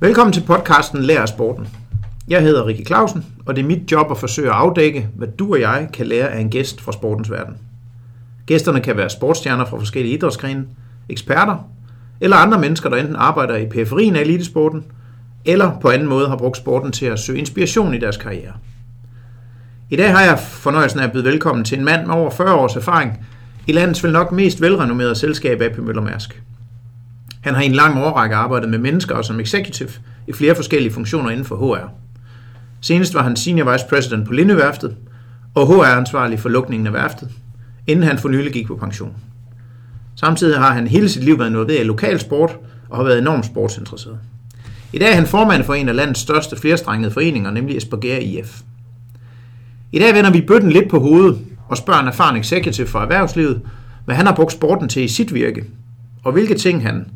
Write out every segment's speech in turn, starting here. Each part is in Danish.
Velkommen til podcasten Lær af sporten. Jeg hedder Rikke Clausen, og det er mit job at forsøge at afdække, hvad du og jeg kan lære af en gæst fra sportens verden. Gæsterne kan være sportsstjerner fra forskellige idrætsgrene, eksperter eller andre mennesker, der enten arbejder i periferien af elitesporten, eller på anden måde har brugt sporten til at søge inspiration i deres karriere. I dag har jeg fornøjelsen af at byde velkommen til en mand med over 40 års erfaring i landets vel nok mest velrenommerede selskab AP Møller Mærsk. Han har i en lang årrække arbejdet med mennesker og som executive i flere forskellige funktioner inden for HR. Senest var han senior vice president på Lindeværftet og HR-ansvarlig for lukningen af værftet, inden han for nylig gik på pension. Samtidig har han hele sit liv været involveret i lokal sport og har været enormt sportsinteresseret. I dag er han formand for en af landets største flerstrengede foreninger, nemlig Esbjerg IF. I dag vender vi bøtten lidt på hovedet og spørger en erfaren executive fra erhvervslivet, hvad han har brugt sporten til i sit virke, og hvilke ting han,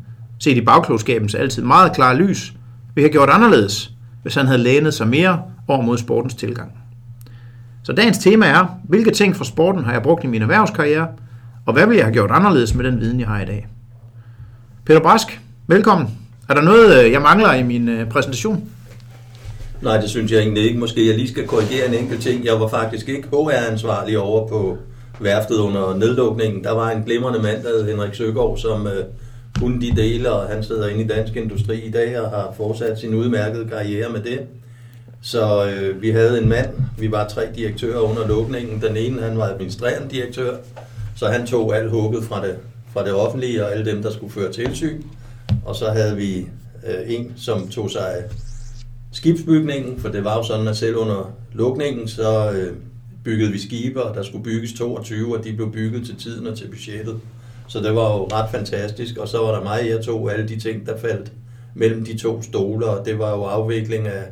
set i bagklogskabens altid meget klare lys, ville have gjort anderledes, hvis han havde lænet sig mere over mod sportens tilgang. Så dagens tema er, hvilke ting fra sporten har jeg brugt i min erhvervskarriere, og hvad vil jeg have gjort anderledes med den viden, jeg har i dag? Peter Brask, velkommen. Er der noget, øh, jeg mangler i min øh, præsentation? Nej, det synes jeg egentlig ikke. Måske jeg lige skal korrigere en enkelt ting. Jeg var faktisk ikke HR-ansvarlig over på værftet under nedlukningen. Der var en glimrende mand, der hed Henrik Søgaard, som øh, kun de dele, og han sidder inde i Dansk Industri i dag og har fortsat sin udmærkede karriere med det. Så øh, vi havde en mand, vi var tre direktører under lukningen. Den ene, han var administrerende direktør, så han tog alt hugget fra det, fra det offentlige og alle dem, der skulle føre tilsyn. Og så havde vi øh, en, som tog sig af skibsbygningen, for det var jo sådan, at selv under lukningen, så øh, byggede vi skibe, og der skulle bygges 22, og de blev bygget til tiden og til budgettet. Så det var jo ret fantastisk, og så var der mig, jeg tog alle de ting, der faldt mellem de to stole, og det var jo afvikling af,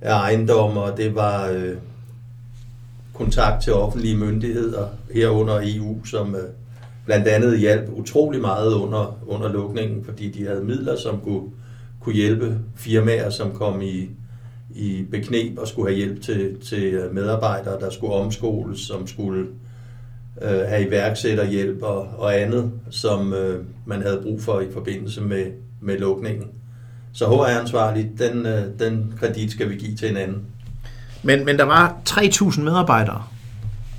af ejendom, og det var øh, kontakt til offentlige myndigheder herunder EU, som øh, blandt andet hjalp utrolig meget under, under lukningen, fordi de havde midler, som kunne, kunne hjælpe firmaer, som kom i, i beknep og skulle have hjælp til, til øh, medarbejdere, der skulle omskoles, som skulle øh, have iværksætterhjælp og, og andet, som øh, man havde brug for i forbindelse med, med lukningen. Så HR-ansvarlig, den, øh, den kredit skal vi give til en anden. Men, men der var 3.000 medarbejdere,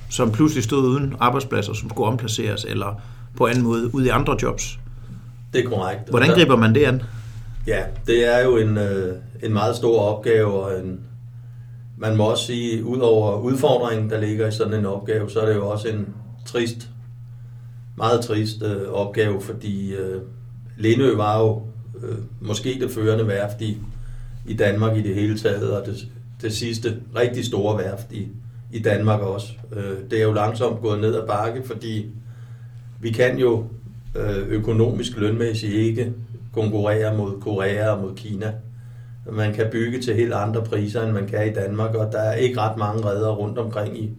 som pludselig stod uden arbejdspladser, som skulle omplaceres, eller på anden måde ud i andre jobs. Det er korrekt. Hvordan griber man det an? Ja, det er jo en, øh, en meget stor opgave, og en, man må også sige, ud over udfordringen, der ligger i sådan en opgave, så er det jo også en trist, meget trist øh, opgave, fordi øh, Lindø var jo øh, måske det førende værft i, i Danmark i det hele taget, og det, det sidste rigtig store værft i, i Danmark også. Øh, det er jo langsomt gået ned ad bakke, fordi vi kan jo øh, økonomisk lønmæssigt ikke konkurrere mod Korea og mod Kina. Man kan bygge til helt andre priser, end man kan i Danmark, og der er ikke ret mange redder rundt omkring i,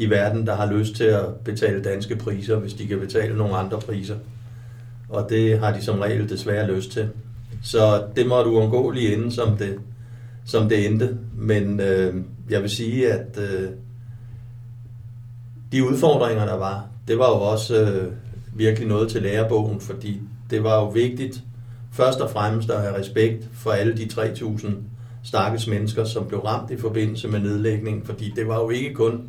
i verden, der har lyst til at betale danske priser, hvis de kan betale nogle andre priser. Og det har de som regel desværre lyst til. Så det måtte uundgåeligt ende, som det, som det endte. Men øh, jeg vil sige, at øh, de udfordringer, der var, det var jo også øh, virkelig noget til lærebogen, fordi det var jo vigtigt først og fremmest at have respekt for alle de 3.000 stakkels mennesker, som blev ramt i forbindelse med nedlægningen, fordi det var jo ikke kun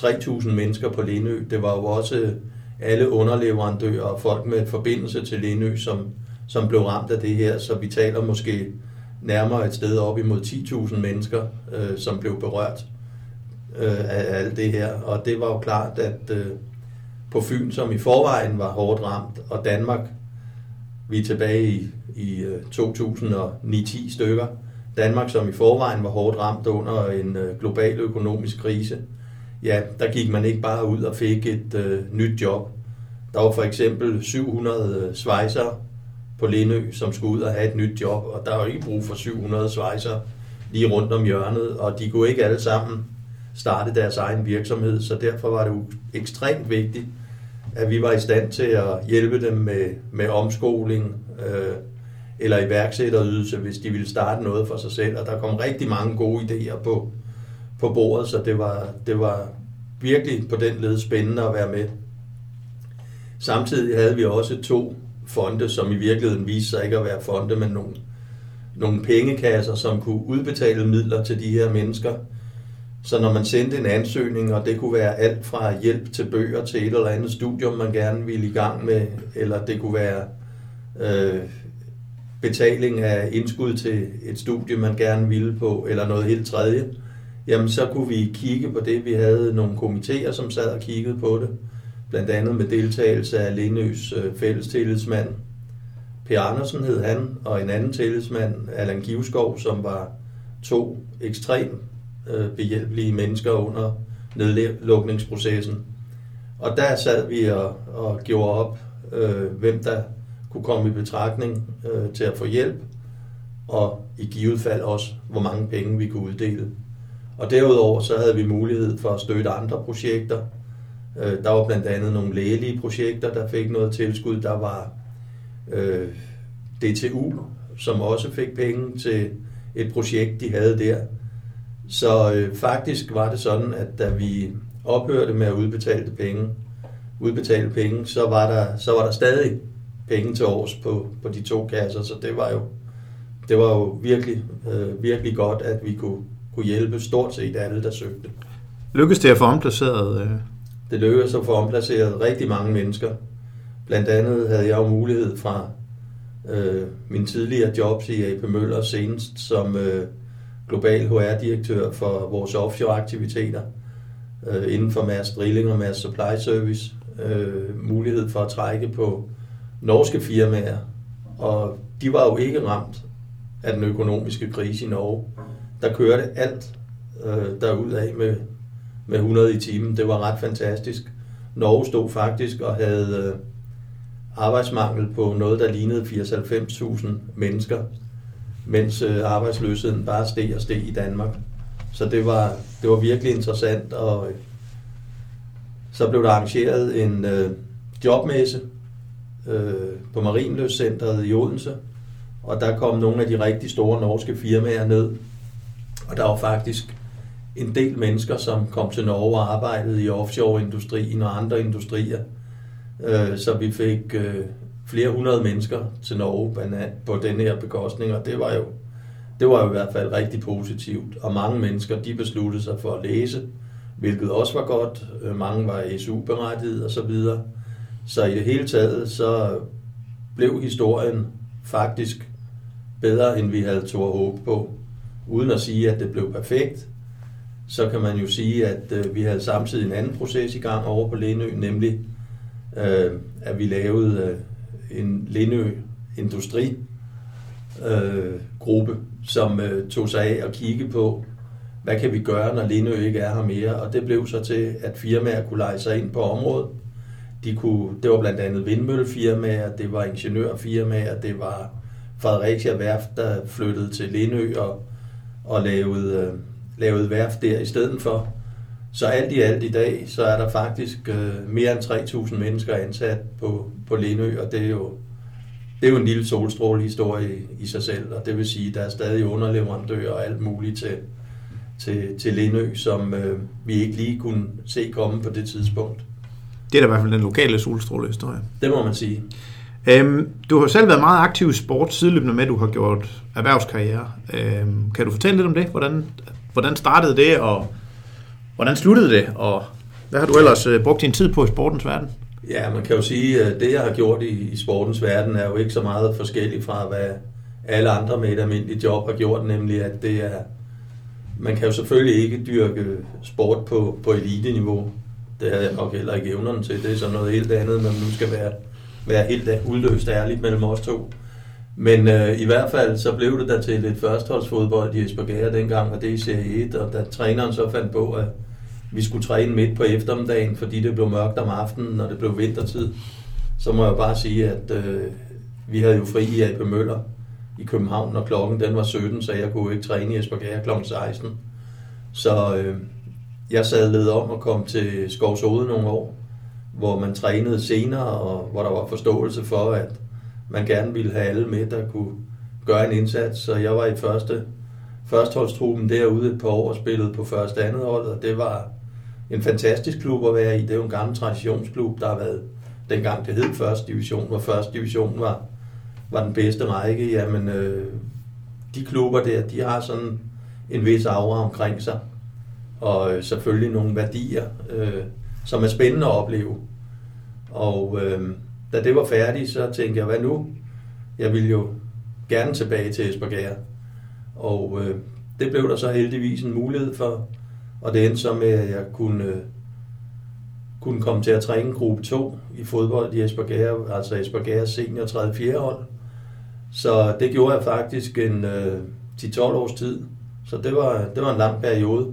3.000 mennesker på Lindø, det var jo også alle underleverandører og folk med forbindelse til Lindø, som, som blev ramt af det her, så vi taler måske nærmere et sted op imod 10.000 mennesker, øh, som blev berørt øh, af alt det her. Og det var jo klart, at øh, på Fyn, som i forvejen var hårdt ramt, og Danmark, vi er tilbage i, i øh, 2009-10 stykker, Danmark, som i forvejen var hårdt ramt under en øh, global økonomisk krise, ja, der gik man ikke bare ud og fik et øh, nyt job. Der var for eksempel 700 øh, svejser på Lindø, som skulle ud og have et nyt job, og der var ikke brug for 700 svejser lige rundt om hjørnet, og de kunne ikke alle sammen starte deres egen virksomhed, så derfor var det jo ekstremt vigtigt, at vi var i stand til at hjælpe dem med, med omskoling øh, eller iværksætterydelse, hvis de ville starte noget for sig selv, og der kom rigtig mange gode idéer på, på bordet, så det var, det var virkelig på den led spændende at være med. Samtidig havde vi også to fonde, som i virkeligheden viste sig ikke at være fonde, men nogle, nogle pengekasser, som kunne udbetale midler til de her mennesker. Så når man sendte en ansøgning, og det kunne være alt fra hjælp til bøger til et eller andet studium, man gerne ville i gang med, eller det kunne være øh, betaling af indskud til et studie, man gerne ville på, eller noget helt tredje, jamen så kunne vi kigge på det. Vi havde nogle komitéer, som sad og kiggede på det, blandt andet med deltagelse af Lindøs øh, fælles tillidsmand, Per Andersen hed han, og en anden tillidsmand, Allan Givskov, som var to ekstremt øh, behjælpelige mennesker under nedlukningsprocessen. Og der sad vi og, og gjorde op, øh, hvem der kunne komme i betragtning øh, til at få hjælp, og i givet fald også, hvor mange penge vi kunne uddele. Og derudover så havde vi mulighed for at støtte andre projekter. Øh, der var blandt andet nogle lægelige projekter, der fik noget tilskud. Der var øh, DTU, som også fik penge til et projekt, de havde der. Så øh, faktisk var det sådan, at da vi ophørte med at udbetale penge, udbetale penge, så var der, så var der stadig penge til års på, på de to kasser, så det var jo, det var jo virkelig, øh, virkelig godt, at vi kunne, kunne hjælpe stort set alle, der søgte. Lykkedes det at få omplaceret? Øh... Det lykkedes at få omplaceret rigtig mange mennesker. Blandt andet havde jeg jo mulighed fra øh, min tidligere jobs i AP Møller senest som øh, global HR-direktør for vores offshore-aktiviteter øh, inden for Mads Drilling og Mads Supply Service. Øh, mulighed for at trække på norske firmaer, og de var jo ikke ramt af den økonomiske krise i Norge. Der kørte alt øh, derudad med, med 100 i timen. Det var ret fantastisk. Norge stod faktisk og havde øh, arbejdsmangel på noget, der lignede 80-90.000 mennesker, mens øh, arbejdsløsheden bare steg og steg i Danmark. Så det var, det var virkelig interessant, og øh, så blev der arrangeret en øh, jobmesse øh, på Marinløscenteret i Odense, og der kom nogle af de rigtig store norske firmaer ned, og der var faktisk en del mennesker, som kom til Norge og arbejdede i offshore-industrien og andre industrier. Øh, så vi fik øh, flere hundrede mennesker til Norge på den her bekostning, og det var jo det var jo i hvert fald rigtig positivt. Og mange mennesker, de besluttede sig for at læse, hvilket også var godt. Øh, mange var SU-berettiget og så videre. Så i det hele taget, så blev historien faktisk bedre, end vi havde tog håb på. Uden at sige, at det blev perfekt, så kan man jo sige, at øh, vi havde samtidig en anden proces i gang over på Lindø, nemlig øh, at vi lavede øh, en Lindø Industri øh, gruppe, som øh, tog sig af at kigge på, hvad kan vi gøre, når Lindø ikke er her mere, og det blev så til, at firmaer kunne lege sig ind på området, de kunne, det var blandt andet vindmøllefirmaer, det var ingeniørfirmaer, det var Fredericia Værft, der flyttede til Lindø og, og lavede, øh, lavede værft der i stedet for. Så alt i alt i dag, så er der faktisk øh, mere end 3.000 mennesker ansat på, på Lindø, og det er jo det er jo en lille solstrålehistorie i, i sig selv, og det vil sige, at der er stadig underleverandører og alt muligt til, til, til Lindø, som øh, vi ikke lige kunne se komme på det tidspunkt. Det er da i hvert fald den lokale solstrålehistorie. Det må man sige. Øhm, du har selv været meget aktiv i sport, sideløbende med, at du har gjort erhvervskarriere. Øhm, kan du fortælle lidt om det? Hvordan, hvordan startede det, og hvordan sluttede det? Og hvad har du ellers øh, brugt din tid på i sportens verden? Ja, man kan jo sige, at det, jeg har gjort i, i sportens verden, er jo ikke så meget forskelligt fra, hvad alle andre med et almindeligt job har gjort, nemlig at det er, man kan jo selvfølgelig ikke dyrke sport på, på elite-niveau. Det havde jeg nok heller ikke evnerne til. Det er så noget helt andet, når man nu skal være, være helt øh, udløst ærligt mellem os to. Men øh, i hvert fald så blev det der til lidt førsteholdsfodbold i Esbjerg dengang, og det i Serie 1, og da træneren så fandt på, at vi skulle træne midt på eftermiddagen, fordi det blev mørkt om aftenen, og det blev vintertid, så må jeg bare sige, at øh, vi havde jo fri i AP Møller i København, og klokken den var 17, så jeg kunne ikke træne i Esbjerg kl. 16. Så øh, jeg sad lidt om at komme til Skovsode nogle år, hvor man trænede senere, og hvor der var forståelse for, at man gerne ville have alle med, der kunne gøre en indsats. Så jeg var i første førsteholdstruppen derude et par år og spillede på første andet hold, og det var en fantastisk klub at være i. Det er jo en gammel traditionsklub, der har været, dengang det hed første division, hvor første division var, var den bedste række, jamen øh, de klubber der, de har sådan en vis aura omkring sig, og øh, selvfølgelig nogle værdier, øh, som er spændende at opleve. Og øh, da det var færdigt, så tænkte jeg, hvad nu? Jeg ville jo gerne tilbage til Esbjerg. Og øh, det blev der så heldigvis en mulighed for, og det endte så med, at jeg kunne, øh, kunne komme til at træne gruppe 2 i fodbold i Esbjerg, altså Esbjerg senior 3. 4. hold. Så det gjorde jeg faktisk en øh, 10-12 års tid. Så det var, det var en lang periode,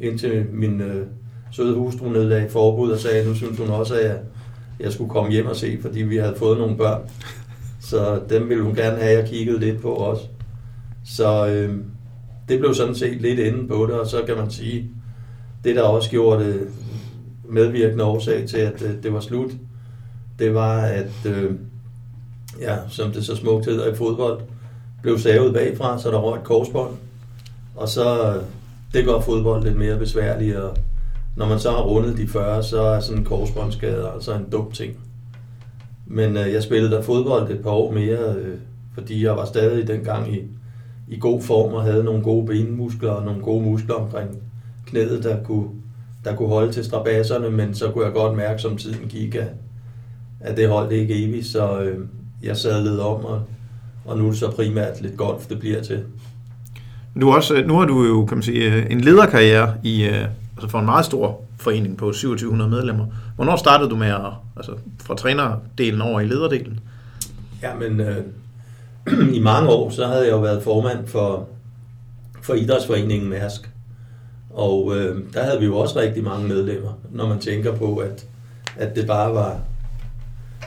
indtil min øh, søde hustru nedlagde forbud og sagde, at nu synes hun også, at jeg, jeg skulle komme hjem og se, fordi vi havde fået nogle børn. Så dem ville hun gerne have, at jeg kiggede lidt på også. Så øh, det blev sådan set lidt inde på det, og så kan man sige, det der også gjorde det medvirkende årsag til, at øh, det var slut, det var, at øh, ja, som det så smukt hedder i fodbold, blev savet bagfra, så der røg et korsbånd. Og så, øh, det gør fodbold lidt mere besværligt, og når man så har rundet de 40, så er sådan en korsbåndsskade altså en dum ting. Men øh, jeg spillede der fodbold et par år mere, øh, fordi jeg var stadig dengang i, i god form og havde nogle gode benmuskler og nogle gode muskler omkring knæet, der kunne, der kunne holde til strabasserne, men så kunne jeg godt mærke, som tiden gik, at, at det holdt ikke evigt, så øh, jeg sadlede om, og, og nu er det så primært lidt golf, det bliver til. Du også, øh, nu har du jo kan man sige, øh, en lederkarriere i, øh, altså for en meget stor forening på 2700 medlemmer. Hvornår startede du med at, altså fra trænerdelen over i lederdelen? Jamen, øh, i mange år, så havde jeg jo været formand for, for Idrætsforeningen Mærsk. Og øh, der havde vi jo også rigtig mange medlemmer, når man tænker på, at, at det bare var,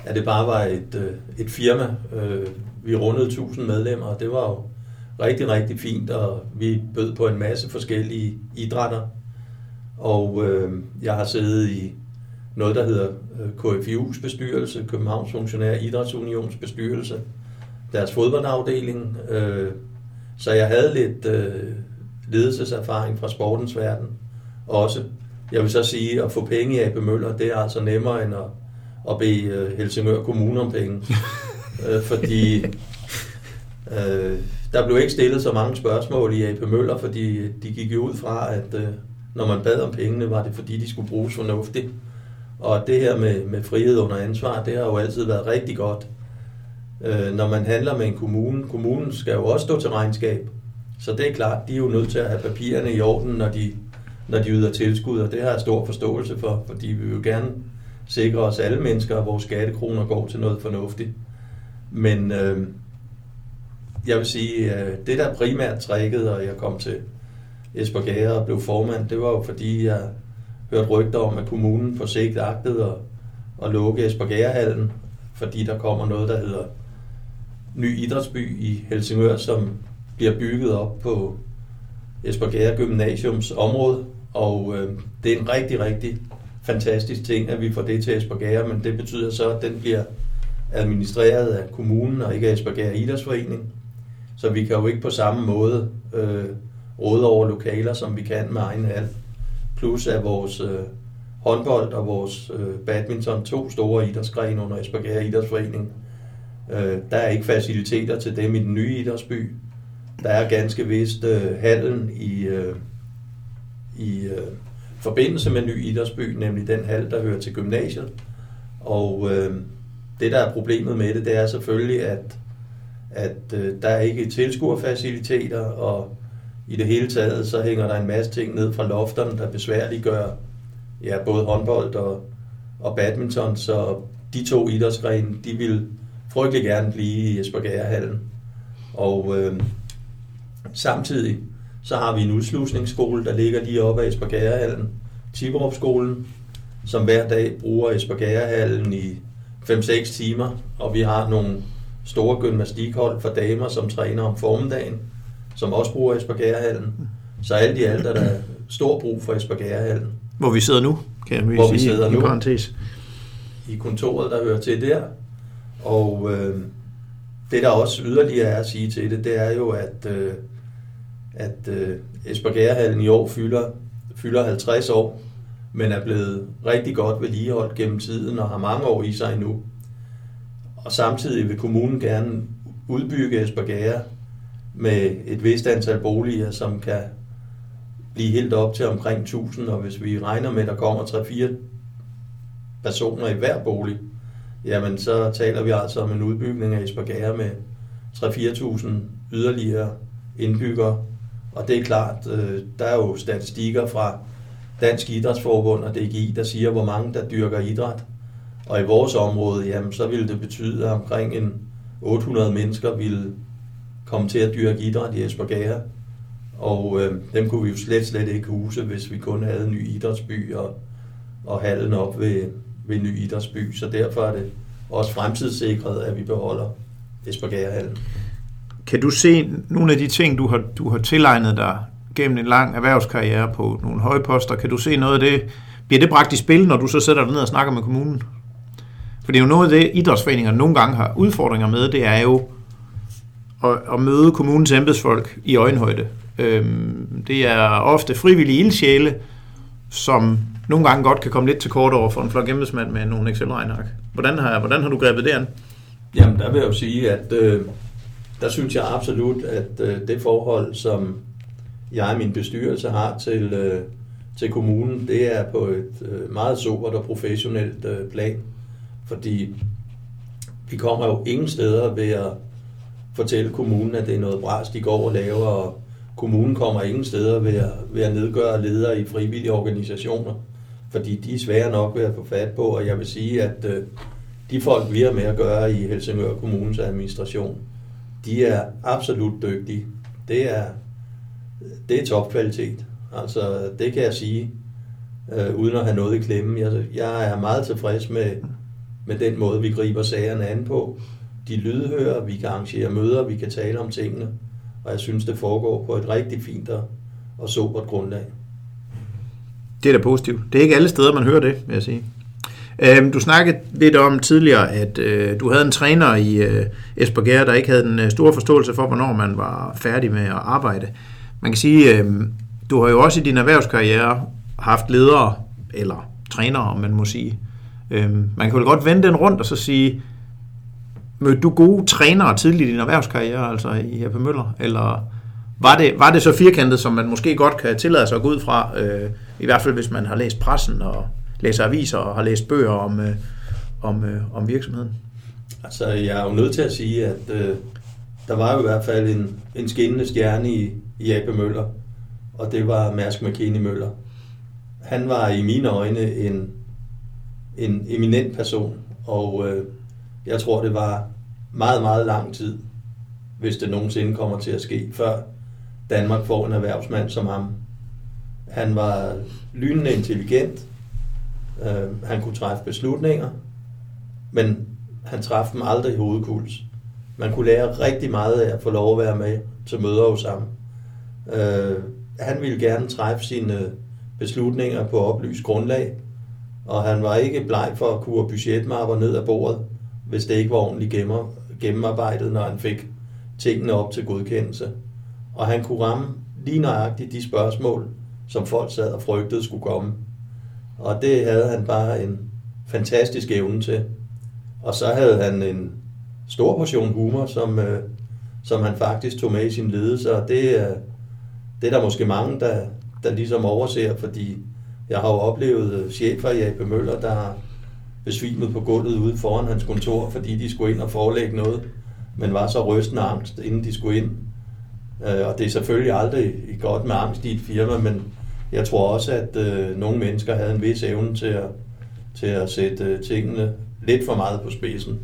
at det bare var et, øh, et firma. Øh, vi rundede 1000 medlemmer, og det var jo rigtig, rigtig fint, og vi bød på en masse forskellige idrætter. Og øh, jeg har siddet i noget, der hedder øh, KFU's bestyrelse, Københavns Funktionær Idrætsunions bestyrelse, deres fodboldafdeling. Øh, så jeg havde lidt øh, ledelseserfaring fra sportens verden også. Jeg vil så sige, at få penge i AP Møller, det er altså nemmere end at, at bede øh, Helsingør Kommune om penge. øh, fordi øh, der blev ikke stillet så mange spørgsmål i AP Møller, fordi de gik jo ud fra, at øh, når man bad om pengene, var det fordi, de skulle bruges fornuftigt. Og det her med, med frihed under ansvar, det har jo altid været rigtig godt. Øh, når man handler med en kommune, kommunen skal jo også stå til regnskab. Så det er klart, de er jo nødt til at have papirerne i orden, når de, når de yder tilskud, og det har jeg stor forståelse for, fordi vi vil jo gerne sikre os alle mennesker, at vores skattekroner går til noget fornuftigt. Men øh, jeg vil sige, øh, det der primært trækket, og jeg kom til Esbjerg og blev formand, det var jo fordi, jeg hørte rygter om, at kommunen på sigt agtede at, at lukke Esbjerg-hallen, fordi der kommer noget, der hedder Ny Idrætsby i Helsingør, som bliver bygget op på Esbjerg Gymnasiums område, og øh, det er en rigtig, rigtig fantastisk ting, at vi får det til Esbjerg, men det betyder så, at den bliver administreret af kommunen og ikke af Esbjerg Idrætsforening. Så vi kan jo ikke på samme måde øh, råde over lokaler, som vi kan med egen hal. Plus at vores øh, håndbold og vores øh, badminton, to store idrætsgrene under Esbjerg Idrætsforening, øh, der er ikke faciliteter til dem i den nye idrætsby. Der er ganske vist øh, hallen i, øh, i øh, forbindelse med ny idrætsby, nemlig den hal, der hører til gymnasiet. Og øh, det, der er problemet med det, det er selvfølgelig, at, at øh, der er ikke tilskuerfaciliteter, og i det hele taget, så hænger der en masse ting ned fra lofterne, der besværliggør ja, både håndbold og, og badminton, så de to idrætsgrene, de vil frygtelig gerne blive i Esbjerg-hallen. Og øh, samtidig så har vi en udslusningsskole, der ligger lige oppe af Esbjerg-hallen, som hver dag bruger Esbjerg-hallen i 5-6 timer, og vi har nogle store gymnastikhold for damer, som træner om formiddagen, som også bruger Esbjerg-hallen. Så alt i alt er der stor brug for Esbjerg-hallen. Hvor vi sidder nu, kan jeg Hvor vi sige, sidder i nu. parentes. i kontoret, der hører til der. Og øh, det, der også yderligere er at sige til det, det er jo, at, øh, at øh, Esbjerg-hallen i år fylder, fylder 50 år, men er blevet rigtig godt vedligeholdt gennem tiden og har mange år i sig endnu. Og samtidig vil kommunen gerne udbygge Esbjerg med et vist antal boliger, som kan blive helt op til omkring 1000, og hvis vi regner med, at der kommer 3-4 personer i hver bolig, jamen så taler vi altså om en udbygning af Esbjerg med 3-4.000 yderligere indbyggere. Og det er klart, øh, der er jo statistikker fra Dansk Idrætsforbund og DGI, der siger, hvor mange der dyrker idræt. Og i vores område, jamen, så ville det betyde, at omkring en 800 mennesker ville kom til at dyrke idræt i Esbjerg. Og øh, dem kunne vi jo slet, slet ikke huse, hvis vi kun havde en ny idrætsby og, og hallen op ved, ved en ny idrætsby. Så derfor er det også fremtidssikret, at vi beholder Esbjerg-hallen. Kan du se nogle af de ting, du har, du har tilegnet dig gennem en lang erhvervskarriere på nogle høje poster, kan du se noget af det, bliver det bragt i spil, når du så sætter dig ned og snakker med kommunen? For det er jo noget af det, idrætsforeninger nogle gange har udfordringer med, det er jo at, at møde kommunens embedsfolk i øjenhøjde. Øhm, det er ofte frivillige ildsjæle, som nogle gange godt kan komme lidt til kort over for en flok embedsmand med nogle Excel-regnark. Hvordan har, hvordan har du grebet det an? Jamen, der vil jeg jo sige, at øh, der synes jeg absolut, at øh, det forhold, som jeg og min bestyrelse har til, øh, til kommunen, det er på et øh, meget sobert og professionelt øh, plan. Fordi vi kommer jo ingen steder ved at fortælle kommunen, at det er noget bras, de går og laver, og kommunen kommer ingen steder ved at, ved at nedgøre ledere i frivillige organisationer, fordi de er svære nok ved at få fat på, og jeg vil sige, at øh, de folk, vi har med at gøre i Helsingør Kommunes administration, de er absolut dygtige. Det er, det er topkvalitet. Altså, det kan jeg sige, øh, uden at have noget i klemme. Jeg, jeg er meget tilfreds med, med den måde, vi griber sagerne an på. De lydhører, vi kan arrangere møder, vi kan tale om tingene, og jeg synes, det foregår på et rigtig fint og, sobert grundlag. Det er da positivt. Det er ikke alle steder, man hører det, vil jeg sige. Øhm, du snakkede lidt om tidligere, at øh, du havde en træner i øh, Esbjerg, der ikke havde en øh, store stor forståelse for, hvornår man var færdig med at arbejde. Man kan sige, øhm, du har jo også i din erhvervskarriere haft ledere, eller trænere, om man må sige. Øhm, man kan vel godt vende den rundt og så sige, mødte du gode trænere tidligt i din erhvervskarriere, altså i Jeppe Møller, eller var det, var det så firkantet, som man måske godt kan tillade sig at gå ud fra, øh, i hvert fald hvis man har læst pressen og læser aviser og har læst bøger om, øh, om, øh, om virksomheden? Altså, jeg er jo nødt til at sige, at øh, der var jo i hvert fald en, en skinnende stjerne i, i Jeppe Møller, og det var Mærsk McKinney Møller. Han var i mine øjne en, en eminent person, og øh, jeg tror, det var meget, meget lang tid, hvis det nogensinde kommer til at ske, før Danmark får en erhvervsmand som ham. Han var lynende intelligent, øh, han kunne træffe beslutninger, men han træffede dem aldrig i hovedkuls. Man kunne lære rigtig meget af at få lov at være med til møder hos ham. Øh, han ville gerne træffe sine beslutninger på oplyst grundlag, og han var ikke bleg for at kunne budgetmapper ned ad bordet, hvis det ikke var ordentligt gennemarbejdet, når han fik tingene op til godkendelse. Og han kunne ramme lige nøjagtigt de spørgsmål, som folk sad og frygtede skulle komme. Og det havde han bare en fantastisk evne til. Og så havde han en stor portion humor, som, øh, som han faktisk tog med i sin ledelse, og det, øh, det er der måske mange, der, der ligesom overser, fordi jeg har jo oplevet øh, chefer i AP Møller, der har besvimet på gulvet ude foran hans kontor, fordi de skulle ind og forelægge noget, men var så rystende angst, inden de skulle ind. Øh, og det er selvfølgelig aldrig godt med angst i et firma, men jeg tror også, at øh, nogle mennesker havde en vis evne til at, til at sætte øh, tingene lidt for meget på spidsen.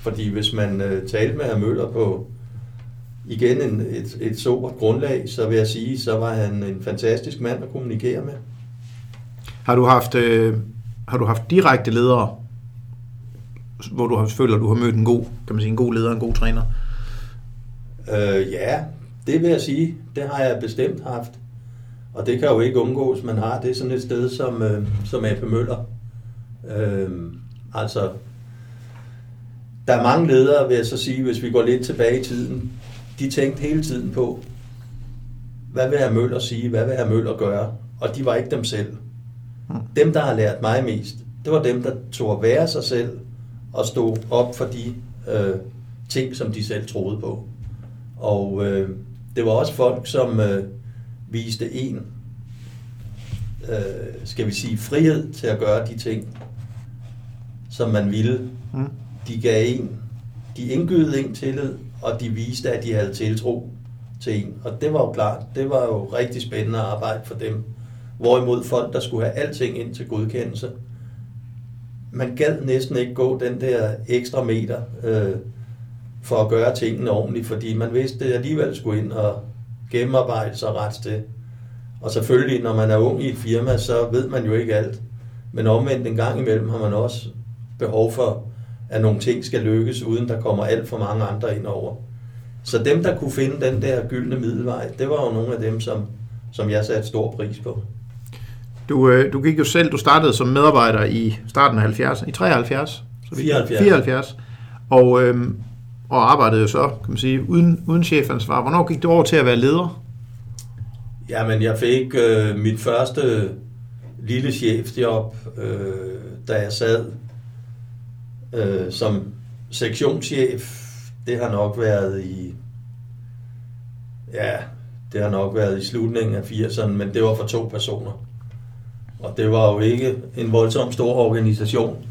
Fordi hvis man øh, talte med herr Møller på igen en, et, et sobert grundlag, så vil jeg sige, så var han en fantastisk mand at kommunikere med. Har du haft, øh, har du haft direkte ledere, hvor du har, føler, at du har mødt en god, kan man sige, en god leder, en god træner? Øh, ja, det vil jeg sige. Det har jeg bestemt haft. Og det kan jo ikke undgås, man har. Det er sådan et sted som, øh, som AP Møller. Øh, altså, der er mange ledere, vil jeg så sige, hvis vi går lidt tilbage i tiden, de tænkte hele tiden på, hvad vil herr Møller sige, hvad vil herr Møller gøre? Og de var ikke dem selv. Dem, der har lært mig mest, det var dem, der tog at være sig selv og stod op for de øh, ting, som de selv troede på. Og øh, det var også folk, som øh, viste en, øh, skal vi sige, frihed til at gøre de ting, som man ville. Mm. De gav en, de indgydede en tillid, og de viste, at de havde tiltro til en. Og det var jo klart, det var jo rigtig spændende arbejde for dem. Hvorimod folk, der skulle have alting ind til godkendelse, man gad næsten ikke gå den der ekstra meter øh, for at gøre tingene ordentligt, fordi man vidste, at det alligevel skulle ind og gennemarbejde sig ret til. Og selvfølgelig, når man er ung i et firma, så ved man jo ikke alt. Men omvendt en gang imellem har man også behov for, at nogle ting skal lykkes, uden der kommer alt for mange andre ind over. Så dem, der kunne finde den der gyldne middelvej, det var jo nogle af dem, som, som jeg satte stor pris på. Du, øh, du gik jo selv, du startede som medarbejder i starten af 70, i 73? Så vi- 74. 74. Og, øh, og arbejdede jo så, kan man sige, uden, uden chefansvar. Hvornår gik du over til at være leder? Jamen, jeg fik øh, mit første lille chefjob, øh, da jeg sad øh, som sektionschef. Det har nok været i... Ja, det har nok været i slutningen af 80'erne, men det var for to personer. Og det var jo ikke en voldsom stor organisation.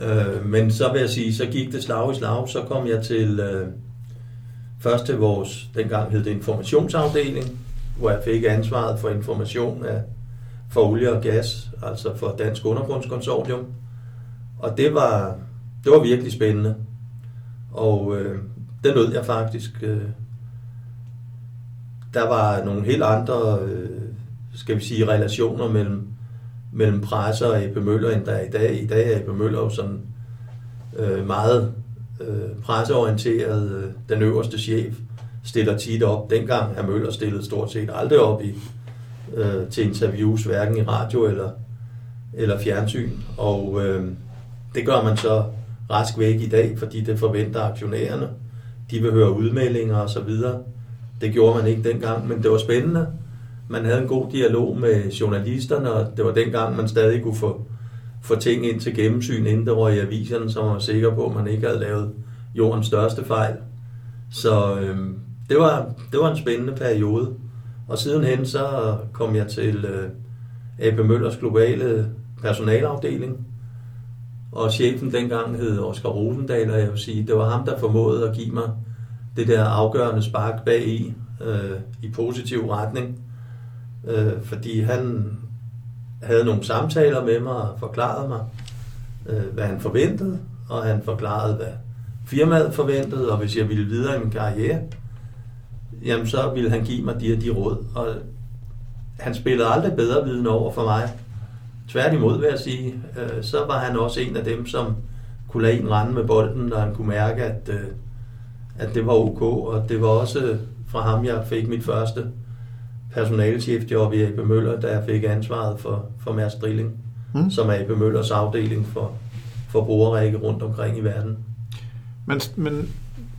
Øh, men så vil jeg sige, så gik det slag i slag. Så kom jeg til... Øh, først til vores, dengang hed det informationsafdeling, hvor jeg fik ansvaret for information af, for olie og gas, altså for Dansk Undergrundskonsortium. Og det var, det var virkelig spændende. Og øh, det nød jeg faktisk. Øh, der var nogle helt andre, øh, skal vi sige, relationer mellem, mellem presse og A.P. Møller, end der er i dag. I dag er A.P. Møller jo sådan øh, meget øh, presseorienteret. Øh, den øverste chef stiller tit op. Dengang er Møller stillet stort set aldrig op i, øh, til interviews, hverken i radio eller, eller fjernsyn. Og øh, det gør man så rask væk i dag, fordi det forventer aktionærerne. De vil høre udmeldinger og så videre. Det gjorde man ikke dengang, men det var spændende. Man havde en god dialog med journalisterne, og det var dengang, man stadig kunne få, få ting ind til gennemsyn, inden det røg i aviserne, så man var sikker på, at man ikke havde lavet jordens største fejl. Så øh, det, var, det var en spændende periode. Og sidenhen så kom jeg til øh, AB Møllers globale personalafdeling, og chefen dengang hed Oskar Rosendal, og jeg vil sige, det var ham, der formåede at give mig det der afgørende spark bag i, øh, i positiv retning. Øh, fordi han havde nogle samtaler med mig og forklarede mig, øh, hvad han forventede, og han forklarede, hvad firmaet forventede, og hvis jeg ville videre i min karriere, jamen så ville han give mig de og de råd. Og han spillede aldrig bedre viden over for mig. Tværtimod vil jeg sige, øh, så var han også en af dem, som kunne lade en rende med bolden, når han kunne mærke, at, øh, at det var ok. Og det var også fra ham, jeg fik mit første personalchefjob i AB Møller, da jeg fik ansvaret for, for Mærsk Drilling, Mm. som er AB Møllers afdeling for, for brugerrække rundt omkring i verden. Men, men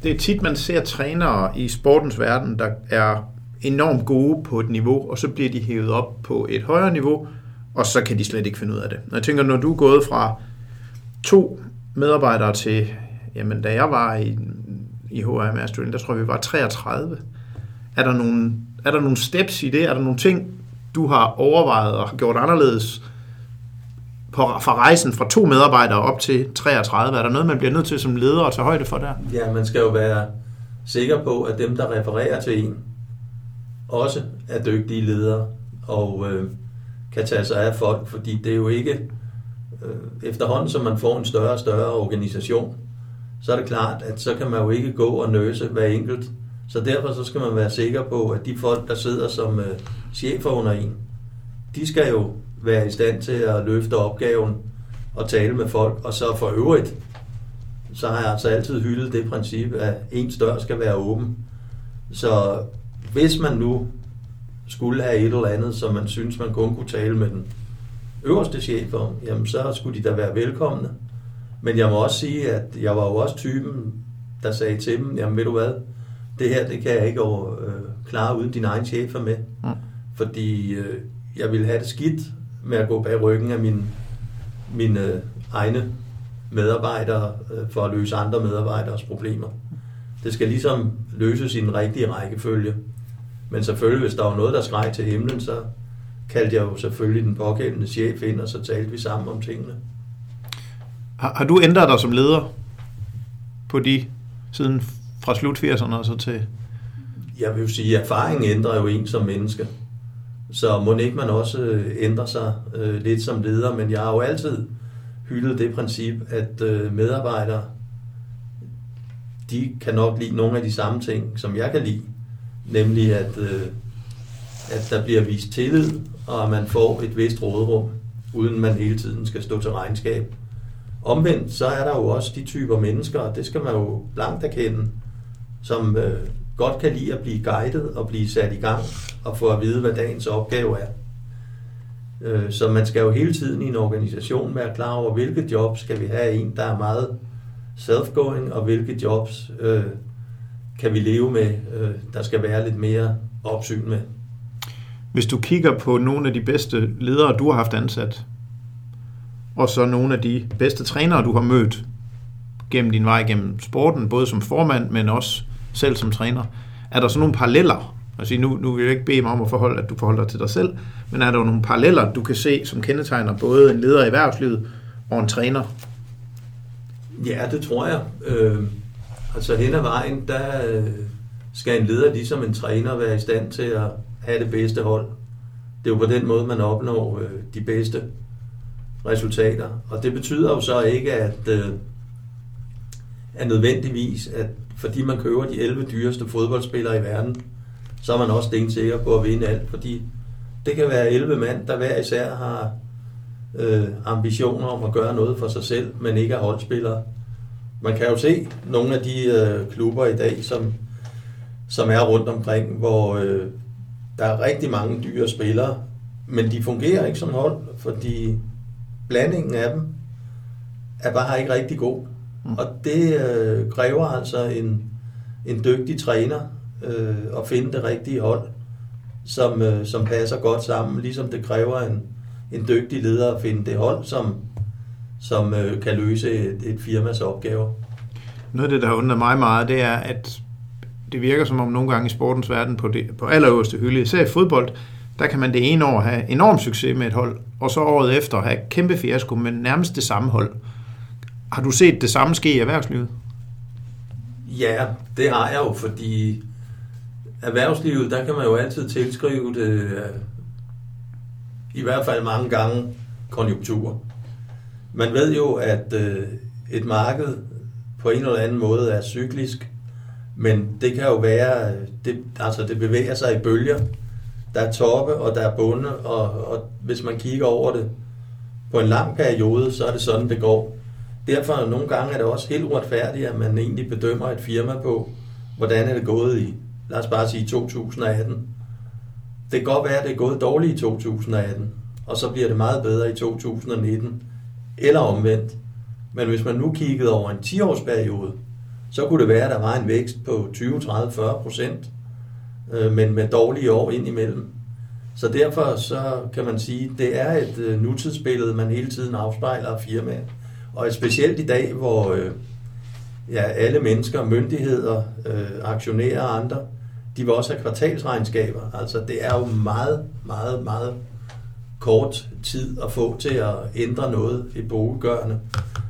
det er tit, man ser trænere i sportens verden, der er enormt gode på et niveau, og så bliver de hævet op på et højere niveau, og så kan de slet ikke finde ud af det. Når jeg tænker, når du er gået fra to medarbejdere til, jamen da jeg var i, i HR Mastering, der tror jeg, vi var 33. Er der, nogle, er der nogle steps i det? Er der nogle ting, du har overvejet og har gjort anderledes på, fra rejsen fra to medarbejdere op til 33? Er der noget, man bliver nødt til som leder at tage højde for der? Ja, man skal jo være sikker på, at dem, der refererer til en, også er dygtige ledere og øh, kan tage sig af folk, fordi det er jo ikke øh, efterhånden, som man får en større og større organisation, så er det klart, at så kan man jo ikke gå og nøse hver enkelt. Så derfor så skal man være sikker på, at de folk, der sidder som øh, chefer under en, de skal jo være i stand til at løfte opgaven og tale med folk, og så for øvrigt, så har jeg altså altid hyldet det princip, at ens dør skal være åben. Så hvis man nu skulle have et eller andet, som man synes, man kun kunne tale med den øverste chef om, jamen så skulle de da være velkomne. Men jeg må også sige, at jeg var jo også typen, der sagde til dem, jamen ved du hvad, det her, det kan jeg ikke over, øh, klare uden din egen chef er med. Mm. Fordi øh, jeg ville have det skidt med at gå bag ryggen af mine, mine øh, egne medarbejdere øh, for at løse andre medarbejderes problemer. det skal ligesom løses i den rigtige rækkefølge. Men selvfølgelig, hvis der var noget, der skreg til himlen, så kaldte jeg jo selvfølgelig den pågældende chef ind, og så talte vi sammen om tingene. Har, har du ændret dig som leder på de siden fra slut 80'erne og så til... Jeg vil jo sige, at erfaring ændrer jo en som menneske. Så må ikke man også øh, ændre sig øh, lidt som leder, men jeg har jo altid hyldet det princip, at øh, medarbejdere, de kan nok lide nogle af de samme ting, som jeg kan lide. Nemlig at, øh, at der bliver vist tillid, og at man får et vist rådrum, uden man hele tiden skal stå til regnskab. Omvendt, så er der jo også de typer mennesker, og det skal man jo blankt erkende, som øh, godt kan lide at blive guidet og blive sat i gang og få at vide, hvad dagens opgave er. Øh, så man skal jo hele tiden i en organisation være klar over, hvilke jobs skal vi have en, der er meget self-going, og hvilke jobs øh, kan vi leve med, øh, der skal være lidt mere opsyn med. Hvis du kigger på nogle af de bedste ledere, du har haft ansat, og så nogle af de bedste trænere, du har mødt gennem din vej gennem sporten, både som formand, men også selv som træner. Er der så nogle paralleller? Altså nu, nu vil jeg ikke bede mig om at forholde, at du forholder dig til dig selv, men er der nogle paralleller, du kan se, som kendetegner både en leder i erhvervslivet og en træner? Ja, det tror jeg. Øh, altså hen ad vejen, der øh, skal en leder ligesom en træner være i stand til at have det bedste hold. Det er jo på den måde, man opnår øh, de bedste resultater. Og det betyder jo så ikke, at, øh, at nødvendigvis, at fordi man køber de 11 dyreste fodboldspillere i verden, så er man også sikker på at vinde alt, fordi det kan være 11 mand, der hver især har øh, ambitioner om at gøre noget for sig selv, men ikke er holdspillere. Man kan jo se nogle af de øh, klubber i dag, som, som er rundt omkring, hvor øh, der er rigtig mange dyre spillere, men de fungerer ikke som hold, fordi blandingen af dem er bare ikke rigtig god. Mm. Og det øh, kræver altså en, en dygtig træner øh, at finde det rigtige hold, som, øh, som passer godt sammen, ligesom det kræver en, en dygtig leder at finde det hold, som, som øh, kan løse et, et firmas opgaver. Noget af det, der har undret mig meget, det er, at det virker som om nogle gange i sportens verden på, det, på allerøverste hylde, især i fodbold, der kan man det ene år have enorm succes med et hold, og så året efter have kæmpe fiasko med nærmest det samme hold. Har du set det samme ske i erhvervslivet? Ja, det har jeg jo, fordi erhvervslivet, der kan man jo altid tilskrive det, øh, i hvert fald mange gange, konjunkturer. Man ved jo, at øh, et marked på en eller anden måde er cyklisk, men det kan jo være, øh, det, altså det bevæger sig i bølger. Der er toppe, og der er bunde, og, og hvis man kigger over det på en lang periode, så er det sådan, det går. Derfor nogle gange er det også helt uretfærdigt, at man egentlig bedømmer et firma på, hvordan er det gået i, lad os bare sige 2018. Det kan godt være, at det er gået dårligt i 2018, og så bliver det meget bedre i 2019, eller omvendt. Men hvis man nu kiggede over en 10-årsperiode, så kunne det være, at der var en vækst på 20, 30, 40 procent, øh, men med dårlige år indimellem. Så derfor så kan man sige, at det er et øh, nutidsbillede, man hele tiden afspejler af firmaet. Og specielt i dag, hvor øh, ja, alle mennesker, myndigheder, øh, aktionærer og andre, de vil også have kvartalsregnskaber. Altså det er jo meget, meget, meget kort tid at få til at ændre noget i bogegørende.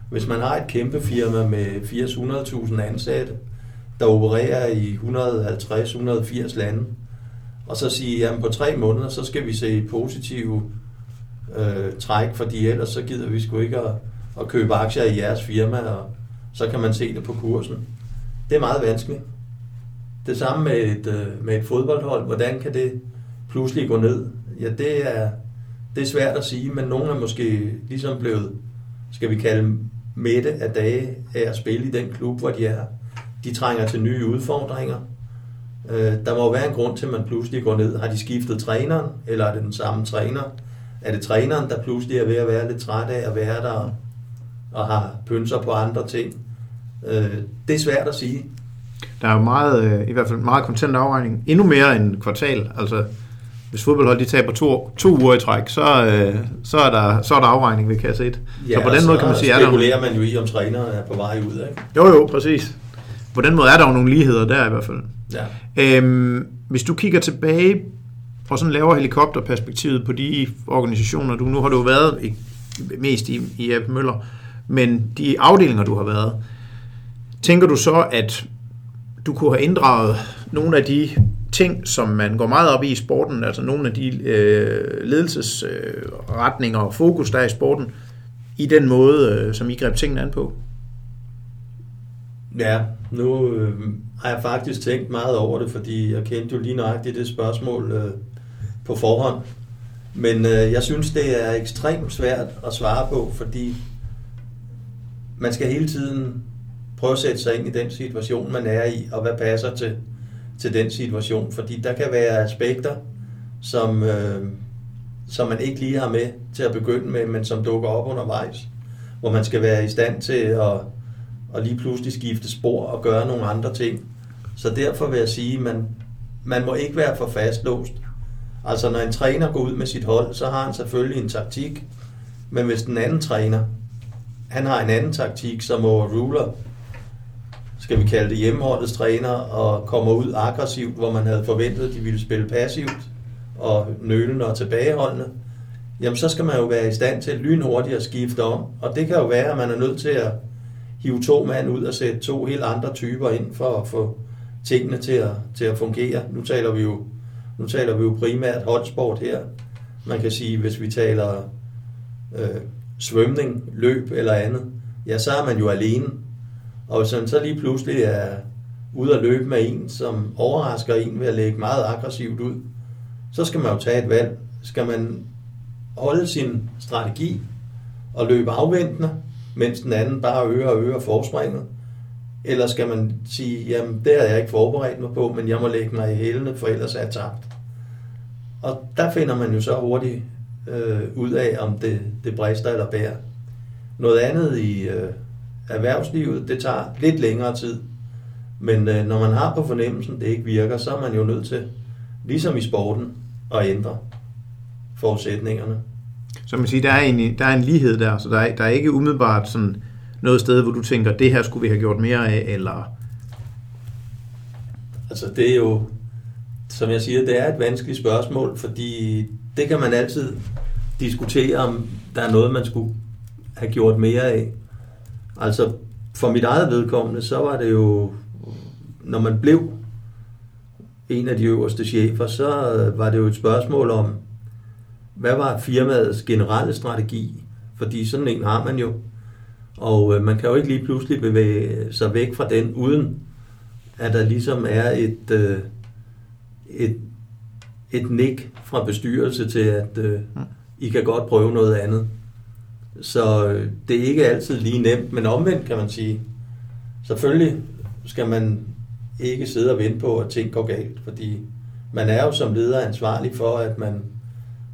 Hvis man har et kæmpe firma med 800.000 ansatte, der opererer i 150-180 lande, og så sige, at på tre måneder, så skal vi se positive øh, træk, fordi ellers så gider vi sgu ikke at, at købe aktier i jeres firma, og så kan man se det på kursen. Det er meget vanskeligt. Det samme med et, øh, med et fodboldhold. Hvordan kan det pludselig gå ned? Ja, det er, det er svært at sige, men nogen er måske ligesom blevet, skal vi kalde mætte af dage af at spille i den klub, hvor de er. De trænger til nye udfordringer. Øh, der må være en grund til, at man pludselig går ned. Har de skiftet træneren, eller er det den samme træner? Er det træneren, der pludselig er ved at være lidt træt af at være der og har pynser på andre ting? Øh, det er svært at sige. Der er jo meget, øh, i hvert fald meget kontant afregning. Endnu mere end kvartal. Altså, hvis fodboldhold de taber to, to uger i træk, så, øh, så, er der, så er der afregning ved kasse 1. Ja, så på den måde kan man sige, at man jo i, om træneren er på vej ud. Ikke? Jo, jo, præcis. på den måde er der jo nogle ligheder der i hvert fald. Ja. Øhm, hvis du kigger tilbage og sådan laver helikopterperspektivet på de organisationer, du nu har du jo været i, mest i, i AP Møller, men de afdelinger, du har været, tænker du så, at du kunne have inddraget nogle af de ting, som man går meget op i i sporten, altså nogle af de øh, ledelsesretninger øh, og fokus, der er i sporten, i den måde, øh, som I greb tingene an på? Ja, nu øh, har jeg faktisk tænkt meget over det, fordi jeg kendte jo lige nøjagtigt det spørgsmål øh, på forhånd. Men øh, jeg synes, det er ekstremt svært at svare på, fordi man skal hele tiden prøve at sætte sig ind i den situation, man er i, og hvad passer til, til den situation. Fordi der kan være aspekter, som, øh, som man ikke lige har med til at begynde med, men som dukker op undervejs, hvor man skal være i stand til at, at lige pludselig skifte spor og gøre nogle andre ting. Så derfor vil jeg sige, at man, man må ikke være for fastlåst. Altså når en træner går ud med sit hold, så har han selvfølgelig en taktik, men hvis den anden træner, han har en anden taktik, som overruler, skal vi kalde det hjemmeholdets træner, og kommer ud aggressivt, hvor man havde forventet, at de ville spille passivt, og nølende og tilbageholdende, jamen så skal man jo være i stand til lynhurtigt at skifte om. Og det kan jo være, at man er nødt til at hive to mand ud og sætte to helt andre typer ind for at få tingene til at, til at fungere. Nu taler vi jo nu taler vi jo primært holdsport her. Man kan sige, hvis vi taler øh, svømning, løb eller andet, ja, så er man jo alene. Og hvis man så lige pludselig er ude at løbe med en, som overrasker en ved at lægge meget aggressivt ud, så skal man jo tage et valg. Skal man holde sin strategi og løbe afventende, mens den anden bare øger og øger forspringet? Eller skal man sige, jamen det har jeg ikke forberedt mig på, men jeg må lægge mig i hælene, for ellers er jeg tabt. Og der finder man jo så hurtigt øh, ud af, om det, det brister eller bærer. Noget andet i øh, erhvervslivet, det tager lidt længere tid. Men øh, når man har på fornemmelsen, det ikke virker, så er man jo nødt til, ligesom i sporten, at ændre forudsætningerne. Så man siger, der er en, der er en lighed der, så der er, der er ikke umiddelbart sådan noget sted, hvor du tænker, det her skulle vi have gjort mere af, eller... Altså det er jo, som jeg siger, det er et vanskeligt spørgsmål, fordi det kan man altid diskutere, om der er noget, man skulle have gjort mere af. Altså for mit eget vedkommende, så var det jo, når man blev en af de øverste chefer, så var det jo et spørgsmål om, hvad var firmaets generelle strategi? Fordi sådan en har man jo. Og øh, man kan jo ikke lige pludselig bevæge sig væk fra den, uden at der ligesom er et, øh, et, et nik fra bestyrelse til, at øh, I kan godt prøve noget andet. Så øh, det er ikke altid lige nemt, men omvendt kan man sige, selvfølgelig skal man ikke sidde og vente på, at ting går galt, fordi man er jo som leder ansvarlig for, at man,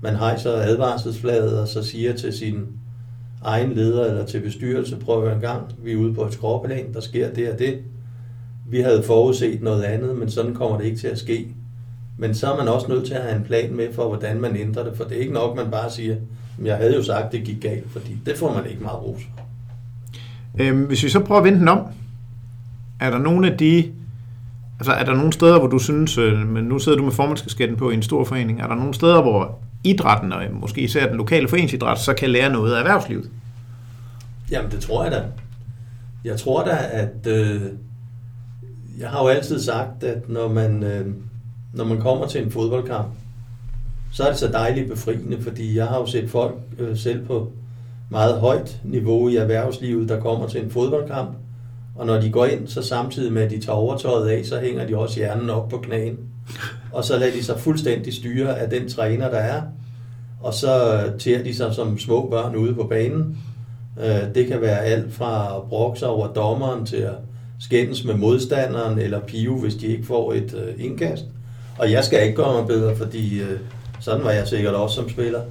man hejser advarselsflaget og så siger til sin egen leder eller til bestyrelse, prøv en gang, vi er ude på et skråplan, der sker det og det. Vi havde forudset noget andet, men sådan kommer det ikke til at ske. Men så er man også nødt til at have en plan med for, hvordan man ændrer det, for det er ikke nok, man bare siger, jeg havde jo sagt, det gik galt, fordi det får man ikke meget ros. Øhm, hvis vi så prøver at vente den om, er der nogle af de, altså er der nogle steder, hvor du synes, øh, men nu sidder du med formandskabsskatten på i en stor forening, er der nogle steder, hvor idrætten, og måske især den lokale foreningsidræt, så kan lære noget af erhvervslivet? Jamen, det tror jeg da. Jeg tror da, at øh, jeg har jo altid sagt, at når man, øh, når man kommer til en fodboldkamp, så er det så dejligt befriende, fordi jeg har jo set folk øh, selv på meget højt niveau i erhvervslivet, der kommer til en fodboldkamp, og når de går ind, så samtidig med, at de tager overtøjet af, så hænger de også hjernen op på knæen. Og så lader de sig fuldstændig styre af den træner, der er. Og så tærer de sig som små børn ude på banen. Øh, det kan være alt fra at brokke sig over dommeren til at skændes med modstanderen eller pive, hvis de ikke får et øh, indkast. Og jeg skal ikke gøre mig bedre, fordi øh, sådan var jeg sikkert også som spiller.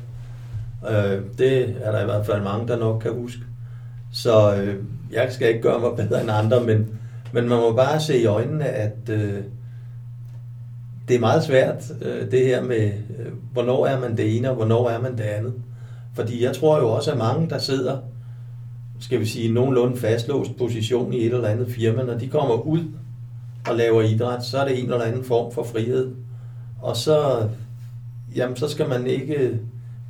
Øh, det er der i hvert fald mange, der nok kan huske. Så øh, jeg skal ikke gøre mig bedre end andre, men, men man må bare se i øjnene, at øh, det er meget svært, det her med, hvornår er man det ene, og hvornår er man det andet. Fordi jeg tror jo også, at mange, der sidder skal vi sige, nogenlunde fastlåst position i et eller andet firma. Når de kommer ud og laver idræt, så er det en eller anden form for frihed. Og så, jamen, så skal man ikke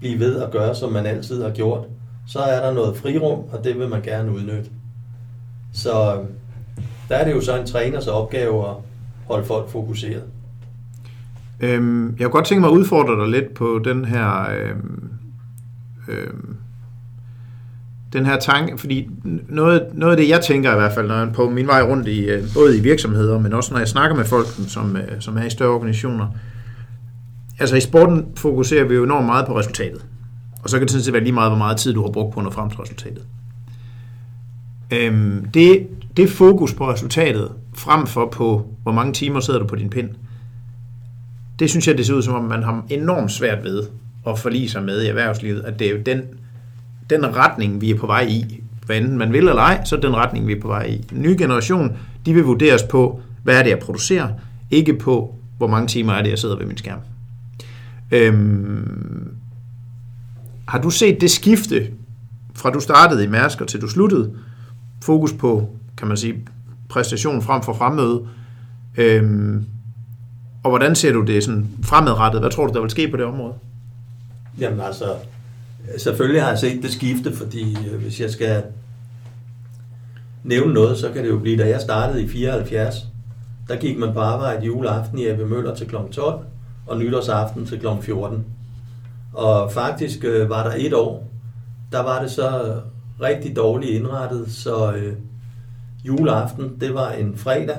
blive ved at gøre, som man altid har gjort. Så er der noget frirum, og det vil man gerne udnytte. Så der er det jo så en træners opgave at holde folk fokuseret. Øhm, jeg kunne godt tænke mig at udfordre dig lidt på den her øhm, øhm, den her tanke, fordi noget, noget af det, jeg tænker i hvert fald, når jeg på min vej rundt i, øh, både i virksomheder, men også når jeg snakker med folk, som, øh, som er i større organisationer, altså i sporten fokuserer vi jo enormt meget på resultatet. Og så kan det sådan set være lige meget, hvor meget tid du har brugt på at nå frem til resultatet. Øhm, det, det fokus på resultatet, frem for på, hvor mange timer sidder du på din pind, det synes jeg, det ser ud som om, man har enormt svært ved at forlige sig med i erhvervslivet, at det er jo den, den retning, vi er på vej i. Hvad enten man vil eller ej, så er den retning, vi er på vej i. Den nye generation, de vil vurderes på, hvad er det, jeg producerer, ikke på, hvor mange timer er det, jeg sidder ved min skærm. Øhm, har du set det skifte, fra du startede i Mærsk og til du sluttede, fokus på, kan man sige, præstation frem for fremmøde, øhm, og hvordan ser du det sådan fremadrettet? Hvad tror du, der vil ske på det område? Jamen altså, selvfølgelig har jeg set det skifte, fordi øh, hvis jeg skal nævne noget, så kan det jo blive, da jeg startede i 74, der gik man på arbejde juleaften i Ebbe Møller til kl. 12, og nytårsaften til kl. 14. Og faktisk øh, var der et år, der var det så rigtig dårligt indrettet, så øh, juleaften, det var en fredag,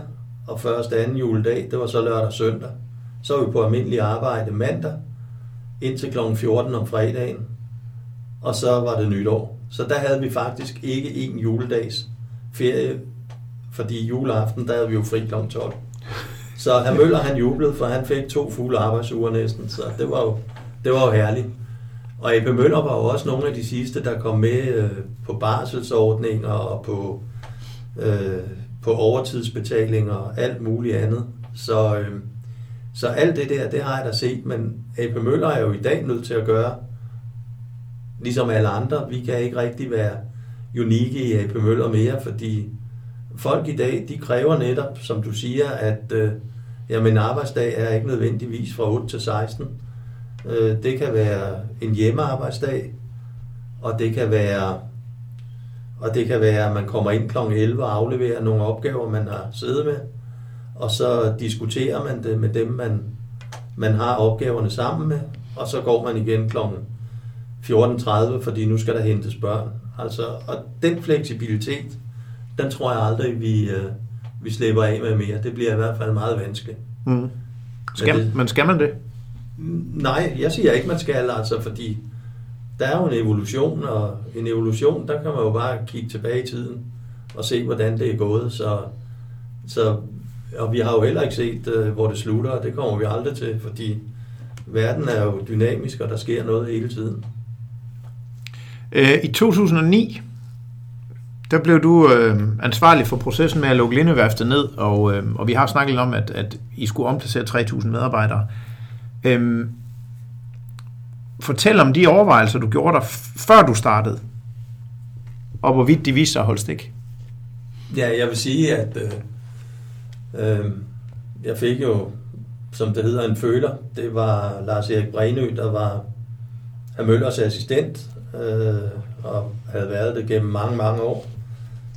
og første anden juledag, det var så lørdag og søndag. Så var vi på almindelig arbejde mandag, indtil kl. 14 om fredagen, og så var det nytår. Så der havde vi faktisk ikke en juledags ferie, fordi juleaften, der havde vi jo fri kl. 12. Så herr Møller, han jublede, for han fik to fulde arbejdsuger næsten, så det var jo, det var jo herligt. Og Ebbe Møller var jo også nogle af de sidste, der kom med øh, på barselsordninger og på, øh, på overtidsbetalinger og alt muligt andet. Så, øh, så alt det der, det har jeg da set, men Ebbe Møller er jo i dag nødt til at gøre, ligesom alle andre. Vi kan ikke rigtig være unikke i AP Møller mere, fordi folk i dag, de kræver netop, som du siger, at øh, jamen, arbejdsdag er ikke nødvendigvis fra 8 til 16. Øh, det kan være en hjemmearbejdsdag, og det kan være og det kan være, at man kommer ind kl. 11 og afleverer nogle opgaver, man har siddet med, og så diskuterer man det med dem, man, man har opgaverne sammen med, og så går man igen kl. 14.30, fordi nu skal der hentes børn. Altså, og den fleksibilitet, den tror jeg aldrig, vi, øh, vi slipper af med mere. Det bliver i hvert fald meget vanskeligt. Mm. Skal, men, det, men skal man det? Nej, jeg siger ikke, man skal, altså, fordi der er jo en evolution, og en evolution, der kan man jo bare kigge tilbage i tiden og se, hvordan det er gået. Så, så, og vi har jo heller ikke set, øh, hvor det slutter, og det kommer vi aldrig til, fordi verden er jo dynamisk, og der sker noget hele tiden. Øh, I 2009, der blev du øh, ansvarlig for processen med at lukke Lindeværftet ned, og, øh, og vi har snakket om, at, at I skulle omplacere 3.000 medarbejdere. Øh, fortæl om de overvejelser, du gjorde dig, før du startede, og hvorvidt de viste sig at holde stik. Ja, jeg vil sige, at øh, øh, jeg fik jo, som det hedder, en føler. Det var Lars Erik Brenø, der var af Møllers assistent, øh, og havde været det gennem mange, mange år.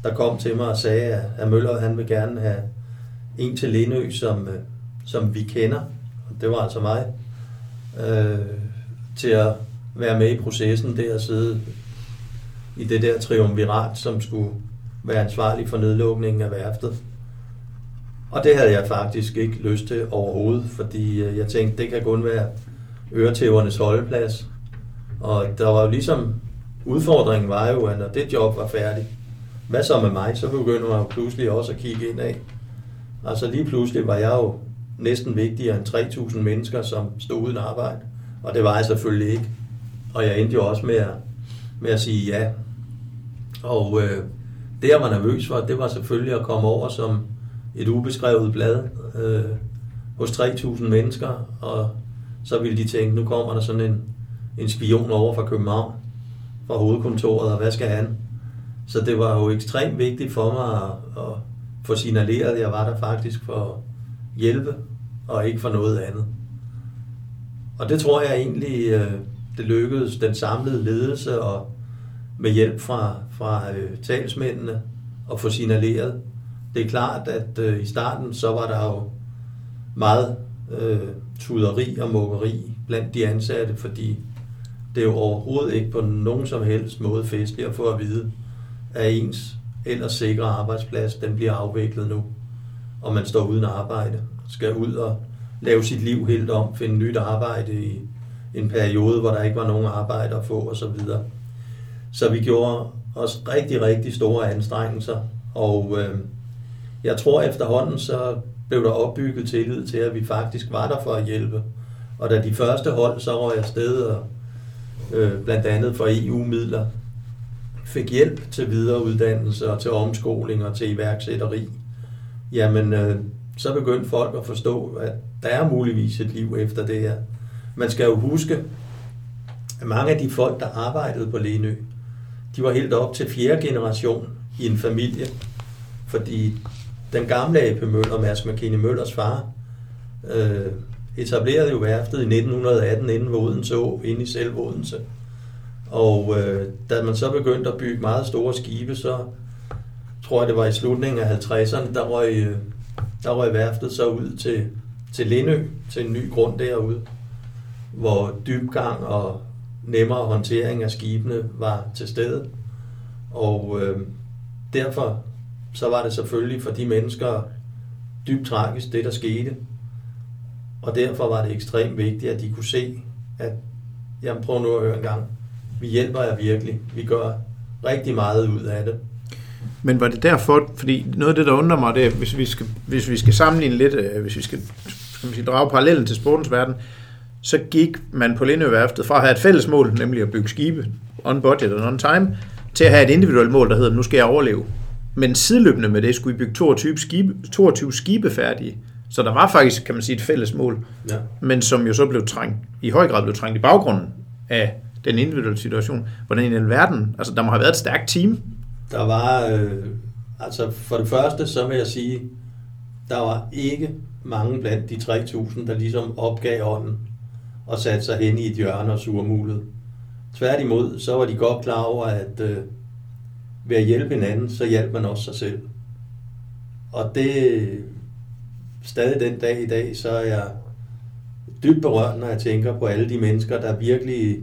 Der kom til mig og sagde, at Møller han vil gerne have en til Lindø, som, øh, som vi kender. og Det var altså mig. Øh, til at være med i processen, der at sidde i det der triumvirat, som skulle være ansvarlig for nedlukningen af værftet. Og det havde jeg faktisk ikke lyst til overhovedet, fordi øh, jeg tænkte, det kan kun være øretævernes holdeplads. Og der var jo ligesom, udfordringen var jo, at når det job var færdigt, hvad så med mig? Så begyndte man jo pludselig også at kigge ind af. Altså lige pludselig var jeg jo næsten vigtigere end 3.000 mennesker, som stod uden arbejde. Og det var jeg selvfølgelig ikke. Og jeg endte jo også med at, med at sige ja. Og øh, det, jeg var nervøs for, det var selvfølgelig at komme over som et ubeskrevet blad øh, hos 3.000 mennesker, og så ville de tænke, nu kommer der sådan en, en spion over fra København, fra hovedkontoret, og hvad skal han? Så det var jo ekstremt vigtigt for mig at, at få signaleret, at jeg var der faktisk for at hjælpe, og ikke for noget andet. Og det tror jeg egentlig, øh, det lykkedes den samlede ledelse og med hjælp fra, fra øh, talsmændene at få signaleret. Det er klart, at øh, i starten så var der jo meget øh, tuderi og mukkeri blandt de ansatte, fordi det er jo overhovedet ikke på nogen som helst måde festligt at få at vide, at ens ellers sikre arbejdsplads, den bliver afviklet nu, og man står uden arbejde, skal ud og lave sit liv helt om, finde nyt arbejde i en periode, hvor der ikke var nogen arbejde at få osv. Så, så vi gjorde os rigtig, rigtig store anstrengelser, og øh, jeg tror efterhånden, så blev der opbygget tillid til, at vi faktisk var der for at hjælpe. Og da de første hold så røg jeg afsted, og øh, blandt andet for EU-midler, fik hjælp til videreuddannelse og til omskoling og til iværksætteri, jamen øh, så begyndte folk at forstå, at der er muligvis et liv efter det her. Man skal jo huske, at mange af de folk, der arbejdede på Lenø, de var helt op til fjerde generation i en familie, fordi den gamle AP Møller, Mads McKinney Møllers far, øh, etablerede jo værftet i 1918 inden Odense Å, inde i selv Odense. Og øh, da man så begyndte at bygge meget store skibe, så tror jeg, det var i slutningen af 50'erne, der røg, øh, der røg værftet så ud til, til Lindø, til en ny grund derude, hvor dybgang og nemmere håndtering af skibene var til stede. Og øh, derfor så var det selvfølgelig for de mennesker dybt tragisk, det der skete. Og derfor var det ekstremt vigtigt, at de kunne se, at jamen prøv nu at høre en gang, vi hjælper jer virkelig. Vi gør rigtig meget ud af det. Men var det derfor, fordi noget af det, der undrer mig, det er, hvis vi skal, hvis vi skal sammenligne lidt, øh, hvis vi skal, skal man sige, drage parallellen til sportens verden, så gik man på Lindøværftet fra at have et fælles mål, nemlig at bygge skibe on budget og on time, til at have et individuelt mål, der hedder, nu skal jeg overleve. Men sideløbende med det skulle vi bygge 22 skibe, 22 skibe færdige. Så der var faktisk, kan man sige, et fælles mål, ja. men som jo så blev trængt, i høj grad blev trængt i baggrunden af den individuelle situation. Hvordan i den verden, altså der må have været et stærkt team. Der var, øh, altså for det første, så vil jeg sige, der var ikke mange blandt de 3.000, der ligesom opgav ånden og satte sig hen i et hjørne og surmulede. Tværtimod, så var de godt klar over, at øh, ved at hjælpe hinanden, så hjælper man også sig selv. Og det stadig den dag i dag, så er jeg dybt berørt, når jeg tænker på alle de mennesker, der virkelig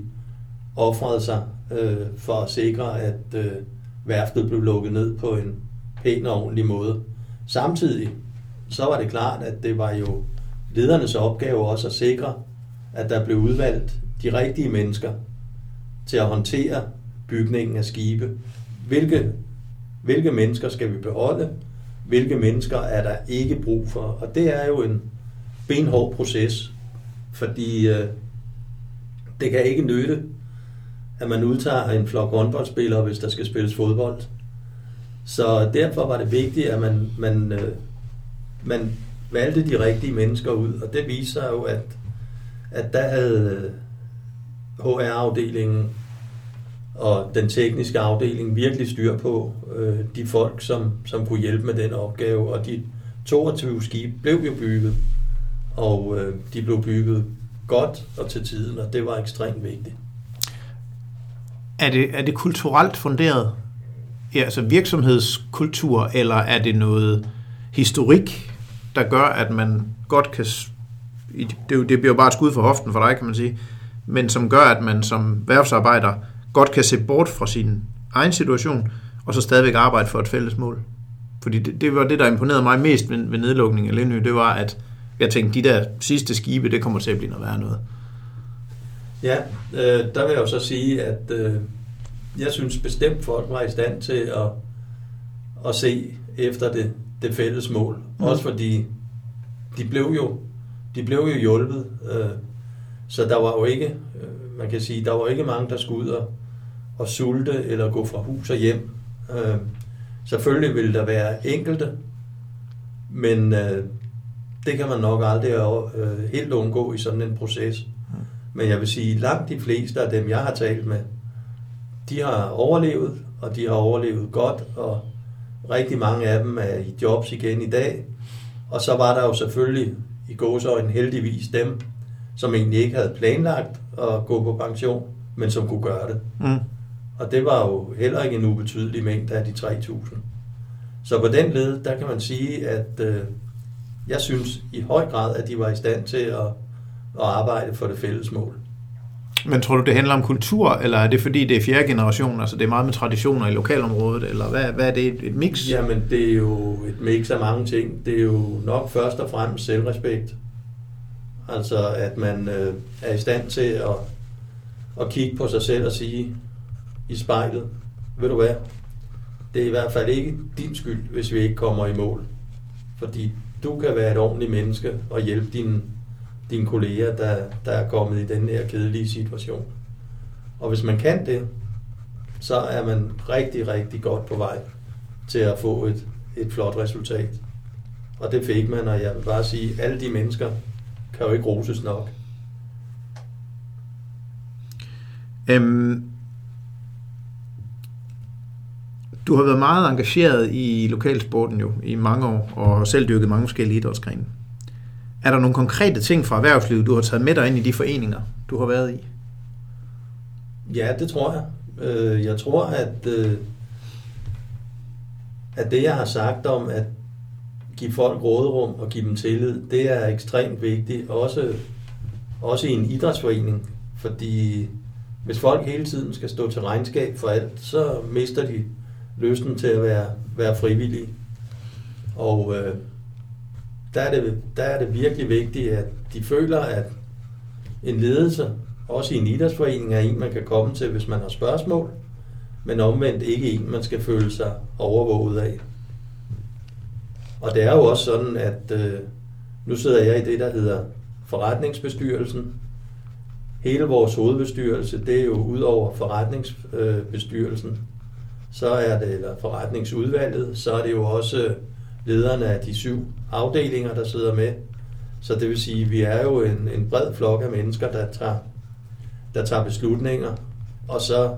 offrede sig øh, for at sikre, at øh, værftet blev lukket ned på en pæn og ordentlig måde. Samtidig så var det klart, at det var jo ledernes opgave også at sikre, at der blev udvalgt de rigtige mennesker til at håndtere bygningen af skibe. Hvilke, hvilke mennesker skal vi beholde? Hvilke mennesker er der ikke brug for? Og det er jo en benhård proces, fordi øh, det kan ikke nytte, at man udtager en flok håndboldspillere, hvis der skal spilles fodbold. Så derfor var det vigtigt, at man, man, øh, man valgte de rigtige mennesker ud, og det viser jo, at, at der havde øh, HR-afdelingen og den tekniske afdeling virkelig styr på øh, de folk, som, som kunne hjælpe med den opgave. Og de 22 skibe blev jo bygget, og øh, de blev bygget godt og til tiden, og det var ekstremt vigtigt. Er det, er det kulturelt funderet? Ja, altså virksomhedskultur, eller er det noget historik, der gør, at man godt kan... Det, det bliver jo bare et skud for hoften for dig, kan man sige. Men som gør, at man som værfsarbejder godt kan se bort fra sin egen situation, og så stadigvæk arbejde for et fælles mål. Fordi det, det var det, der imponerede mig mest ved, ved nedlukningen af Lindø, det var, at jeg tænkte, de der sidste skibe, det kommer til at blive noget værre noget. Ja, øh, der vil jeg jo så sige, at øh, jeg synes bestemt, folk var i stand til at, at se efter det, det fælles mål. Mm. Også fordi de blev jo, de blev jo hjulpet. Øh, så der var jo ikke, øh, man kan sige, der var ikke mange, der skulle ud og, og sulte eller gå fra hus og hjem. Øh, selvfølgelig ville der være enkelte, men øh, det kan man nok aldrig øh, helt undgå i sådan en proces. Men jeg vil sige, langt de fleste af dem, jeg har talt med, de har overlevet, og de har overlevet godt, og rigtig mange af dem er i jobs igen i dag. Og så var der jo selvfølgelig i gåsøjne heldigvis dem, som egentlig ikke havde planlagt at gå på pension, men som kunne gøre det. Mm. Og det var jo heller ikke en ubetydelig mængde af de 3.000. Så på den led, der kan man sige, at øh, jeg synes i høj grad, at de var i stand til at, at arbejde for det fælles mål. Men tror du, det handler om kultur, eller er det fordi, det er fjerde generation, altså det er meget med traditioner i lokalområdet, eller hvad, hvad er det, et, et mix? Jamen, det er jo et mix af mange ting. Det er jo nok først og fremmest selvrespekt. Altså, at man øh, er i stand til at, at kigge på sig selv og sige i spejlet, ved du hvad, det er i hvert fald ikke din skyld, hvis vi ikke kommer i mål. Fordi du kan være et ordentligt menneske og hjælpe dine, dine kolleger, der, der er kommet i den her kedelige situation. Og hvis man kan det, så er man rigtig, rigtig godt på vej til at få et, et flot resultat. Og det fik man, og jeg vil bare sige, at alle de mennesker kan jo ikke roses nok. Øhm, du har været meget engageret i lokalsporten jo i mange år, og selv dyrket mange forskellige idrætsgrene. Er der nogle konkrete ting fra erhvervslivet, du har taget med dig ind i de foreninger, du har været i? Ja, det tror jeg. Øh, jeg tror, at, øh, at det, jeg har sagt om at give folk råderum og give dem tillid, det er ekstremt vigtigt, også, også i en idrætsforening, fordi hvis folk hele tiden skal stå til regnskab for alt, så mister de lysten til at være, være frivillig. Og øh, der, er det, der er det virkelig vigtigt, at de føler, at en ledelse, også i en idrætsforening, er en, man kan komme til, hvis man har spørgsmål, men omvendt ikke en, man skal føle sig overvåget af. Og det er jo også sådan, at øh, nu sidder jeg i det, der hedder forretningsbestyrelsen. Hele vores hovedbestyrelse, det er jo ud over forretningsbestyrelsen, så er det, eller forretningsudvalget, så er det jo også øh, lederne af de syv afdelinger, der sidder med. Så det vil sige, at vi er jo en, en bred flok af mennesker, der tager, der tager beslutninger, og så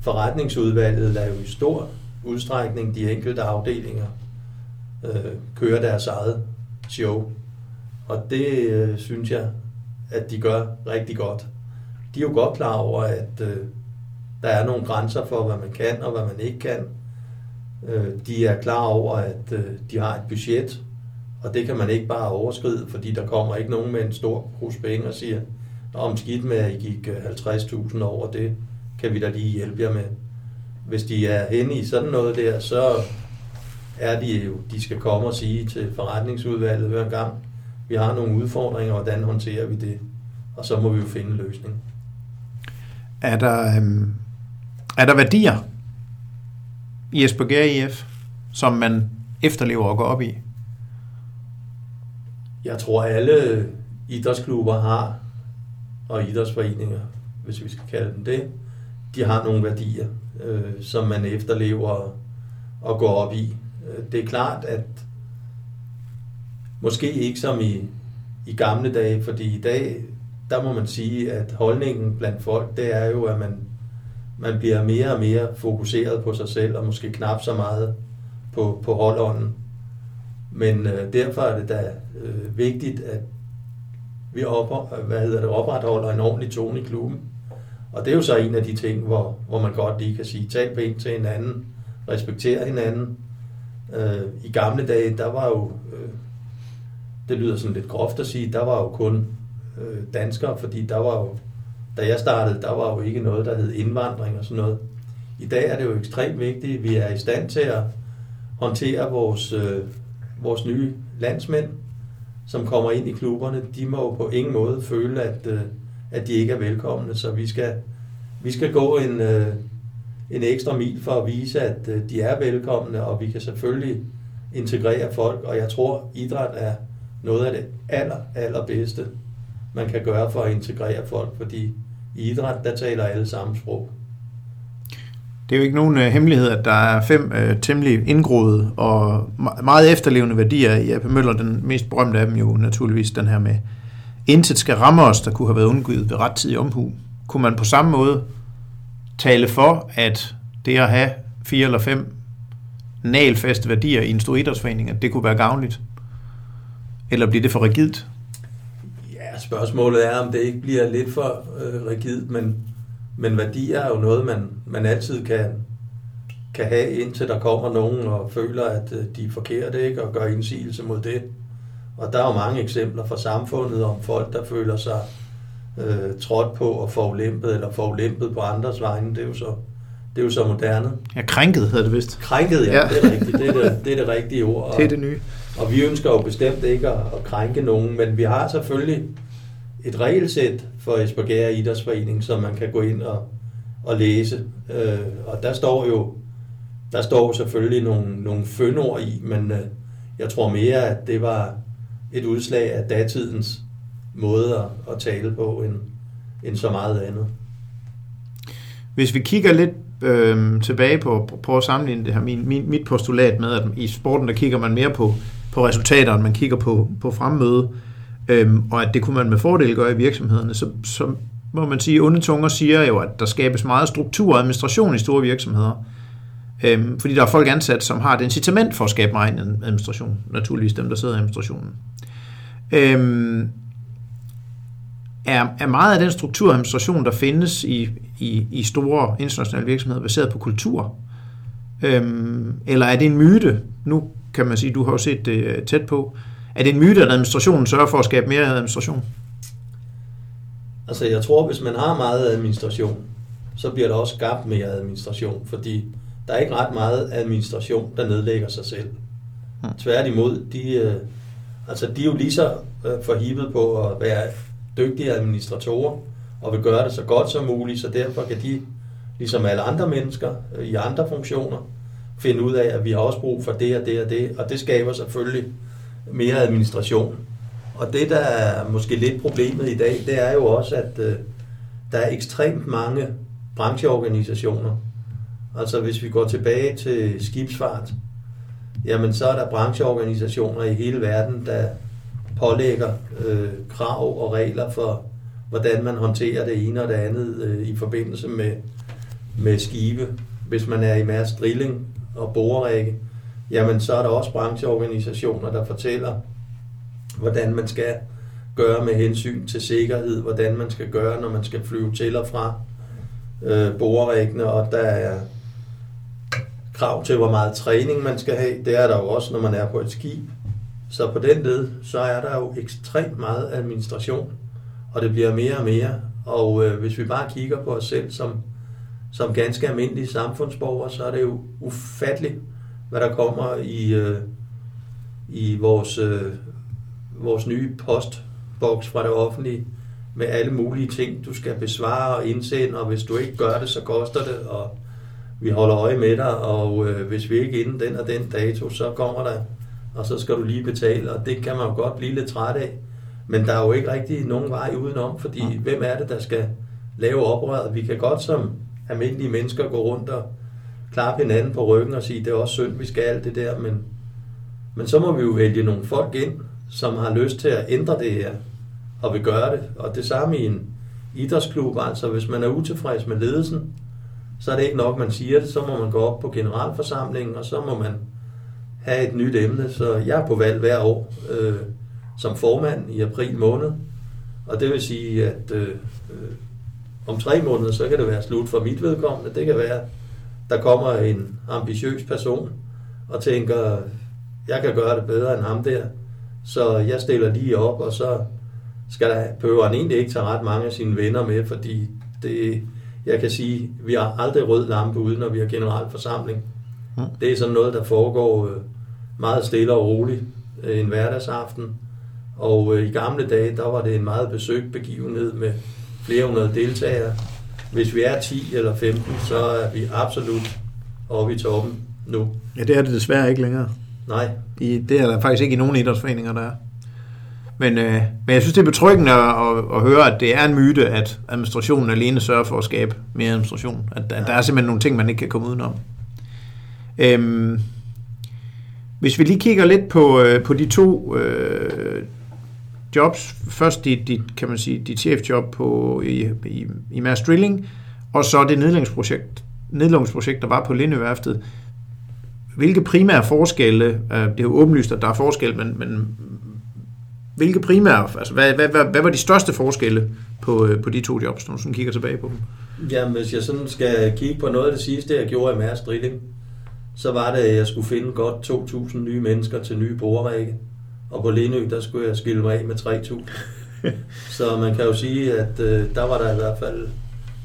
forretningsudvalget lader jo i stor udstrækning de enkelte afdelinger øh, køre deres eget show. Og det øh, synes jeg, at de gør rigtig godt. De er jo godt klar over, at øh, der er nogle grænser for, hvad man kan og hvad man ikke kan. Øh, de er klar over, at øh, de har et budget, og det kan man ikke bare overskride, fordi der kommer ikke nogen med en stor hus penge og siger, om skidt med, at I gik øh, 50.000 over, det kan vi da lige hjælpe jer med. Hvis de er henne i sådan noget der, så er de jo, de skal komme og sige til forretningsudvalget hver gang, vi har nogle udfordringer, hvordan håndterer vi det? Og så må vi jo finde en løsning. Er der, øhm, er der værdier i Esbjerg IF, som man efterlever og går op i? Jeg tror, alle idrætsklubber har, og idrætsforeninger, hvis vi skal kalde dem det, de har nogle værdier, øh, som man efterlever og går op i. Øh, det er klart, at måske ikke som i, i gamle dage, fordi i dag, der må man sige, at holdningen blandt folk, det er jo, at man man bliver mere og mere fokuseret på sig selv, og måske knap så meget på, på holdånden. Men øh, derfor er det da øh, vigtigt, at vi op, hvad hedder det, opretholder en ordentlig tone i klubben. Og det er jo så en af de ting, hvor, hvor man godt lige kan sige, tal pænt til hinanden, respektere hinanden. Øh, I gamle dage, der var jo, øh, det lyder sådan lidt groft at sige, der var jo kun øh, danskere, fordi der var jo da jeg startede, der var jo ikke noget, der hed indvandring og sådan noget. I dag er det jo ekstremt vigtigt, at vi er i stand til at håndtere vores, øh, vores nye landsmænd, som kommer ind i klubberne. De må jo på ingen måde føle, at, øh, at de ikke er velkomne, så vi skal, vi skal gå en, øh, en ekstra mil for at vise, at øh, de er velkomne, og vi kan selvfølgelig integrere folk, og jeg tror, idræt er noget af det aller, allerbedste, man kan gøre for at integrere folk, fordi i idræt, der taler alle samme sprog. Det er jo ikke nogen uh, hemmelighed, at der er fem uh, temmelig indgroede og meget efterlevende værdier i AP Møller. Den mest berømte af dem jo naturligvis den her med, intet skal ramme os, der kunne have været undgivet ved rettidig omhu. Kunne man på samme måde tale for, at det at have fire eller fem nalfaste værdier i en stor idrætsforening, at det kunne være gavnligt? Eller bliver det for rigidt? Spørgsmålet er, om det ikke bliver lidt for øh, rigidt, men, men værdier er jo noget, man, man altid kan, kan have, indtil der kommer nogen og føler, at øh, de er forkerte, ikke? og gør indsigelse mod det. Og der er jo mange eksempler fra samfundet om folk, der føler sig øh, trådt på og forulæmpet, eller forulæmpet på andres vegne. Det er jo så, det er jo så moderne. Ja, krænket hedder det vist. Krænket, ja, ja. det er rigtigt. Det er det, det, er det rigtige ord. Og, det er det nye. Og vi ønsker jo bestemt ikke at, at krænke nogen, men vi har selvfølgelig et regelsæt for Esbjerg Idrætsforening, som man kan gå ind og, og læse. Øh, og der står jo der står selvfølgelig nogle, nogle fønord i, men øh, jeg tror mere, at det var et udslag af datidens måde at, at tale på, end, end så meget andet. Hvis vi kigger lidt øh, tilbage på, på at sammenligne det her, min, min, mit postulat med, at i sporten, der kigger man mere på, på resultater, end man kigger på, på fremmøde, øh, Øhm, og at det kunne man med fordel gøre i virksomhederne, så, så må man sige, at onde tunger siger jo, at der skabes meget struktur og administration i store virksomheder. Øhm, fordi der er folk ansat, som har et incitament for at skabe meget administration. Naturligvis dem, der sidder i administrationen. Øhm, er, er meget af den struktur administration der findes i, i, i store internationale virksomheder, baseret på kultur? Øhm, eller er det en myte? Nu kan man sige, du har jo set det øh, tæt på. Er det en myte, at administrationen sørger for at skabe mere administration? Altså jeg tror, hvis man har meget administration, så bliver der også skabt mere administration, fordi der er ikke ret meget administration, der nedlægger sig selv. Hmm. Tværtimod, de, øh, altså, de er jo lige så øh, forhibet på at være dygtige administratorer, og vil gøre det så godt som muligt, så derfor kan de, ligesom alle andre mennesker øh, i andre funktioner, finde ud af, at vi har også brug for det og det og det, og det skaber selvfølgelig mere administration. Og det, der er måske lidt problemet i dag, det er jo også, at øh, der er ekstremt mange brancheorganisationer, Altså hvis vi går tilbage til skibsfart, jamen så er der brancheorganisationer i hele verden, der pålægger øh, krav og regler for, hvordan man håndterer det ene og det andet øh, i forbindelse med, med skibe. Hvis man er i Mærs Drilling og borerække, jamen så er der også brancheorganisationer, der fortæller, hvordan man skal gøre med hensyn til sikkerhed, hvordan man skal gøre, når man skal flyve til og fra øh, borerækkene, og der er krav til, hvor meget træning man skal have. Det er der jo også, når man er på et skib. Så på den led, så er der jo ekstremt meget administration, og det bliver mere og mere. Og øh, hvis vi bare kigger på os selv som, som ganske almindelige samfundsborgere, så er det jo ufatteligt, hvad der kommer i, øh, i vores, øh, vores nye postboks fra det offentlige, med alle mulige ting, du skal besvare og indsende, og hvis du ikke gør det, så koster det, og vi holder øje med dig, og øh, hvis vi ikke inden den og den dato, så kommer der, og så skal du lige betale, og det kan man jo godt blive lidt træt af. Men der er jo ikke rigtig nogen vej udenom, fordi ja. hvem er det, der skal lave oprøret? Vi kan godt som almindelige mennesker gå rundt og klappe hinanden på ryggen og sige, det er også synd, vi skal alt det der, men, men så må vi jo vælge nogle folk ind, som har lyst til at ændre det her, og vil gøre det. Og det samme i en idrætsklub, altså hvis man er utilfreds med ledelsen, så er det ikke nok, man siger det, så må man gå op på generalforsamlingen, og så må man have et nyt emne. Så jeg er på valg hver år øh, som formand i april måned, og det vil sige, at øh, øh, om tre måneder, så kan det være slut for mit vedkommende. Det kan være, der kommer en ambitiøs person og tænker, jeg kan gøre det bedre end ham der, så jeg stiller lige op, og så skal der, behøver han egentlig ikke tage ret mange af sine venner med, fordi det, jeg kan sige, vi har aldrig rød lampe ude, når vi har generalforsamling. Mm. Det er sådan noget, der foregår øh, meget stille og roligt øh, en hverdagsaften. Og øh, i gamle dage, der var det en meget besøgt begivenhed med flere hundrede deltagere. Hvis vi er 10 eller 15, så er vi absolut oppe i toppen nu. Ja, det er det desværre ikke længere. Nej. I, det er der faktisk ikke i nogen idrætsforeninger, der er. Men, øh, men jeg synes, det er betryggende at, at, at høre, at det er en myte, at administrationen alene sørger for at skabe mere administration. At, at der er simpelthen nogle ting, man ikke kan komme udenom. Øhm, hvis vi lige kigger lidt på, øh, på de to øh, jobs. Først dit, dit, kan man sige, dit chefjob på, i, i, i Mass Drilling, og så det nedlægningsprojekt, nedlægningsprojekt, der var på Lindøværftet, hvilke primære forskelle, øh, det er jo åbenlyst, at der er forskel, men, men hvilke primære, altså hvad, hvad, hvad, hvad var de største forskelle på, øh, på de to jobs, når du sådan kigger tilbage på dem? Jamen, hvis jeg sådan skal kigge på noget af det sidste, jeg gjorde i Mærsk Drilling, så var det, at jeg skulle finde godt 2.000 nye mennesker til nye borerække. Og på Lindø, der skulle jeg skille mig af med 3.000. så man kan jo sige, at øh, der var der i hvert fald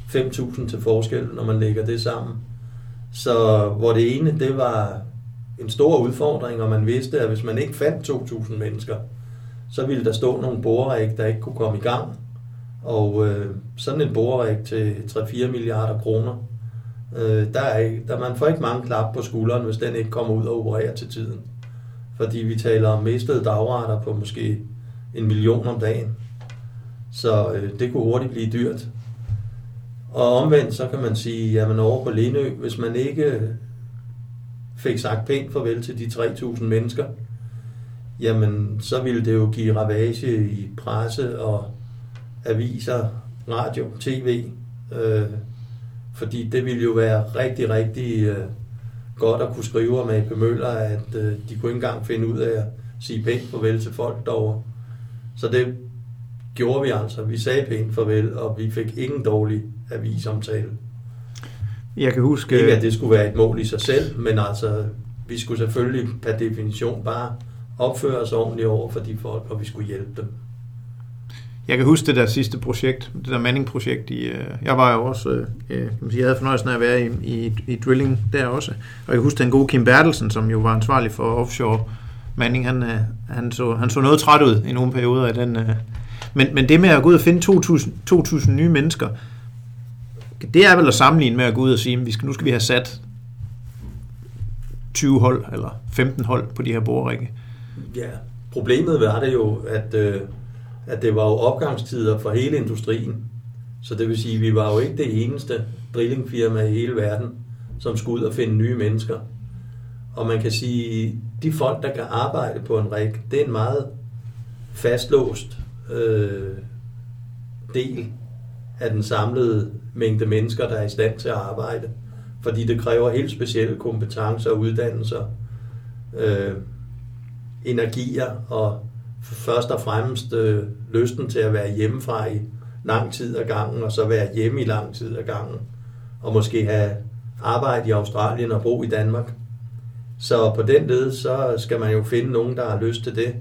5.000 til forskel, når man lægger det sammen. Så hvor det ene, det var en stor udfordring, og man vidste, at hvis man ikke fandt 2.000 mennesker, så ville der stå nogle boreræk, der ikke kunne komme i gang. Og øh, sådan en boreræk til 3-4 milliarder kroner, øh, der, er ikke, der man får ikke mange klap på skulderen, hvis den ikke kommer ud og opererer til tiden. Fordi vi taler om mistede dagrater på måske en million om dagen. Så øh, det kunne hurtigt blive dyrt. Og omvendt, så kan man sige, jamen over på Lindø, hvis man ikke øh, fik sagt pænt farvel til de 3.000 mennesker, jamen så ville det jo give ravage i presse og aviser, radio, tv, øh, fordi det ville jo være rigtig, rigtig øh, godt at kunne skrive om AP Møller, at øh, de kunne ikke engang finde ud af at sige pænt farvel til folk derovre. Så det gjorde vi altså. Vi sagde pænt farvel, og vi fik ingen dårlig avisomtale. Jeg kan huske... Ikke at det skulle være et mål i sig selv, men altså, vi skulle selvfølgelig per definition bare opføre os ordentligt over for de folk, og vi skulle hjælpe dem. Jeg kan huske det der sidste projekt, det der Manning-projekt. I, øh, jeg var jo også, øh, øh, kan man sige, jeg havde fornøjelsen af at være i, i, i drilling der også. Og jeg kan huske den gode Kim Bertelsen, som jo var ansvarlig for offshore Manning, han, øh, han, så, han så noget træt ud i nogle perioder af den. Øh. Men, men det med at gå ud og finde 2.000, 2.000 nye mennesker, det er vel at sammenligne med at gå ud og sige, at vi skal, nu skal vi have sat 20 hold eller 15 hold på de her borerikke. Ja, problemet var det jo, at, øh, at det var jo opgangstider for hele industrien. Så det vil sige, at vi var jo ikke det eneste drillingfirma i hele verden, som skulle ud og finde nye mennesker. Og man kan sige, de folk, der kan arbejde på en rig, det er en meget fastlåst øh, del af den samlede mængde mennesker, der er i stand til at arbejde. Fordi det kræver helt specielle kompetencer og uddannelser, øh, energier og først og fremmest øh, lysten til at være hjemmefra i lang tid ad gangen, og så være hjemme i lang tid ad gangen, og måske have arbejde i Australien og bo i Danmark. Så på den led, så skal man jo finde nogen, der har lyst til det.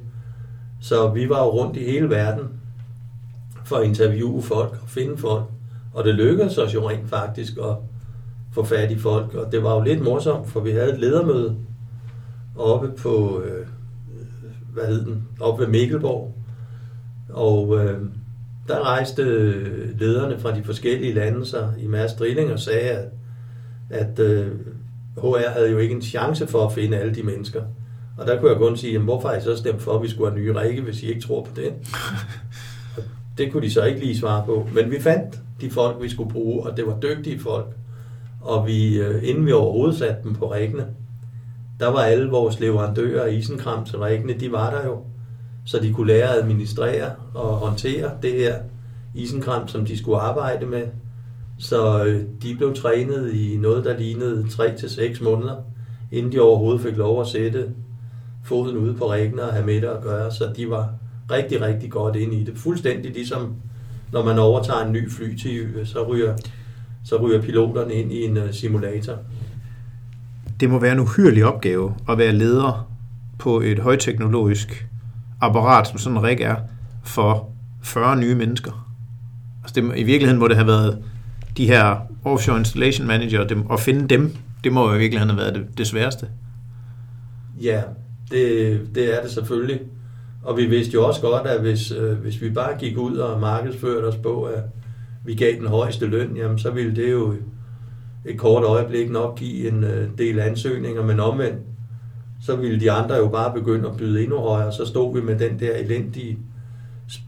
Så vi var jo rundt i hele verden for at interviewe folk og finde folk. Og det lykkedes os jo rent faktisk at få fat i folk. Og det var jo lidt morsomt, for vi havde et ledermøde oppe på, øh, hvad hed den, oppe ved Mikkelborg. Og øh, der rejste lederne fra de forskellige lande sig i masse drilling og sagde, at, at øh, HR havde jo ikke en chance for at finde alle de mennesker. Og der kunne jeg kun sige, jamen, hvorfor har I så stemt for, at vi skulle have nye række, hvis I ikke tror på det? Og det kunne de så ikke lige svare på. Men vi fandt de folk, vi skulle bruge, og det var dygtige folk. Og vi, øh, inden vi overhovedet satte dem på rækkene, der var alle vores leverandører af isenkram til rækkene, de var der jo. Så de kunne lære at administrere og håndtere det her isenkram, som de skulle arbejde med. Så øh, de blev trænet i noget, der lignede 3-6 måneder, inden de overhovedet fik lov at sætte foden ude på rækkene og have med det at gøre. Så de var rigtig, rigtig godt inde i det. Fuldstændig ligesom når man overtager en ny fly til så ryger, så ryger piloterne ind i en øh, simulator. Det må være en uhyrelig opgave at være leder på et højteknologisk apparat, som sådan en rig er, for 40 nye mennesker. Altså det, I virkeligheden må det have været de her offshore installation manager, dem, at finde dem, det må jo i virkeligheden have været det, det sværeste. Ja, det, det er det selvfølgelig. Og vi vidste jo også godt, at hvis, øh, hvis vi bare gik ud og markedsførte os på, at vi gav den højeste løn, jamen så ville det jo et kort øjeblik nok give en øh, del ansøgninger, men omvendt, så ville de andre jo bare begynde at byde endnu højere, så stod vi med den der elendige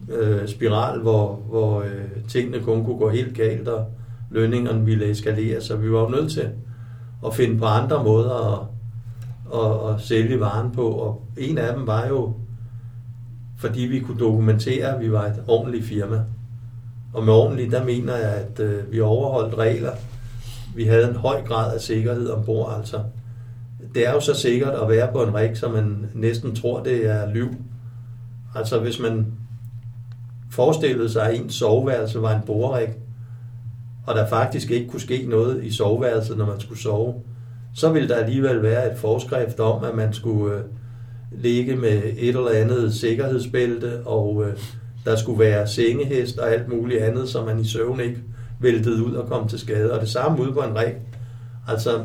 øh, spiral, hvor, hvor øh, tingene kun kunne gå helt galt, og lønningerne ville eskalere, så vi var jo nødt til at finde på andre måder at, at, at sælge varen på, og en af dem var jo fordi vi kunne dokumentere, at vi var et ordentligt firma. Og med ordentligt, der mener jeg, at vi overholdt regler vi havde en høj grad af sikkerhed ombord. Altså, det er jo så sikkert at være på en rig, så man næsten tror, det er liv. Altså hvis man forestillede sig, at ens soveværelse var en borerik, og der faktisk ikke kunne ske noget i soveværelset, når man skulle sove, så ville der alligevel være et forskrift om, at man skulle øh, ligge med et eller andet sikkerhedsbælte, og øh, der skulle være sengehest og alt muligt andet, så man i søvn ikke væltede ud og kom til skade. Og det samme ude på en rig. Altså,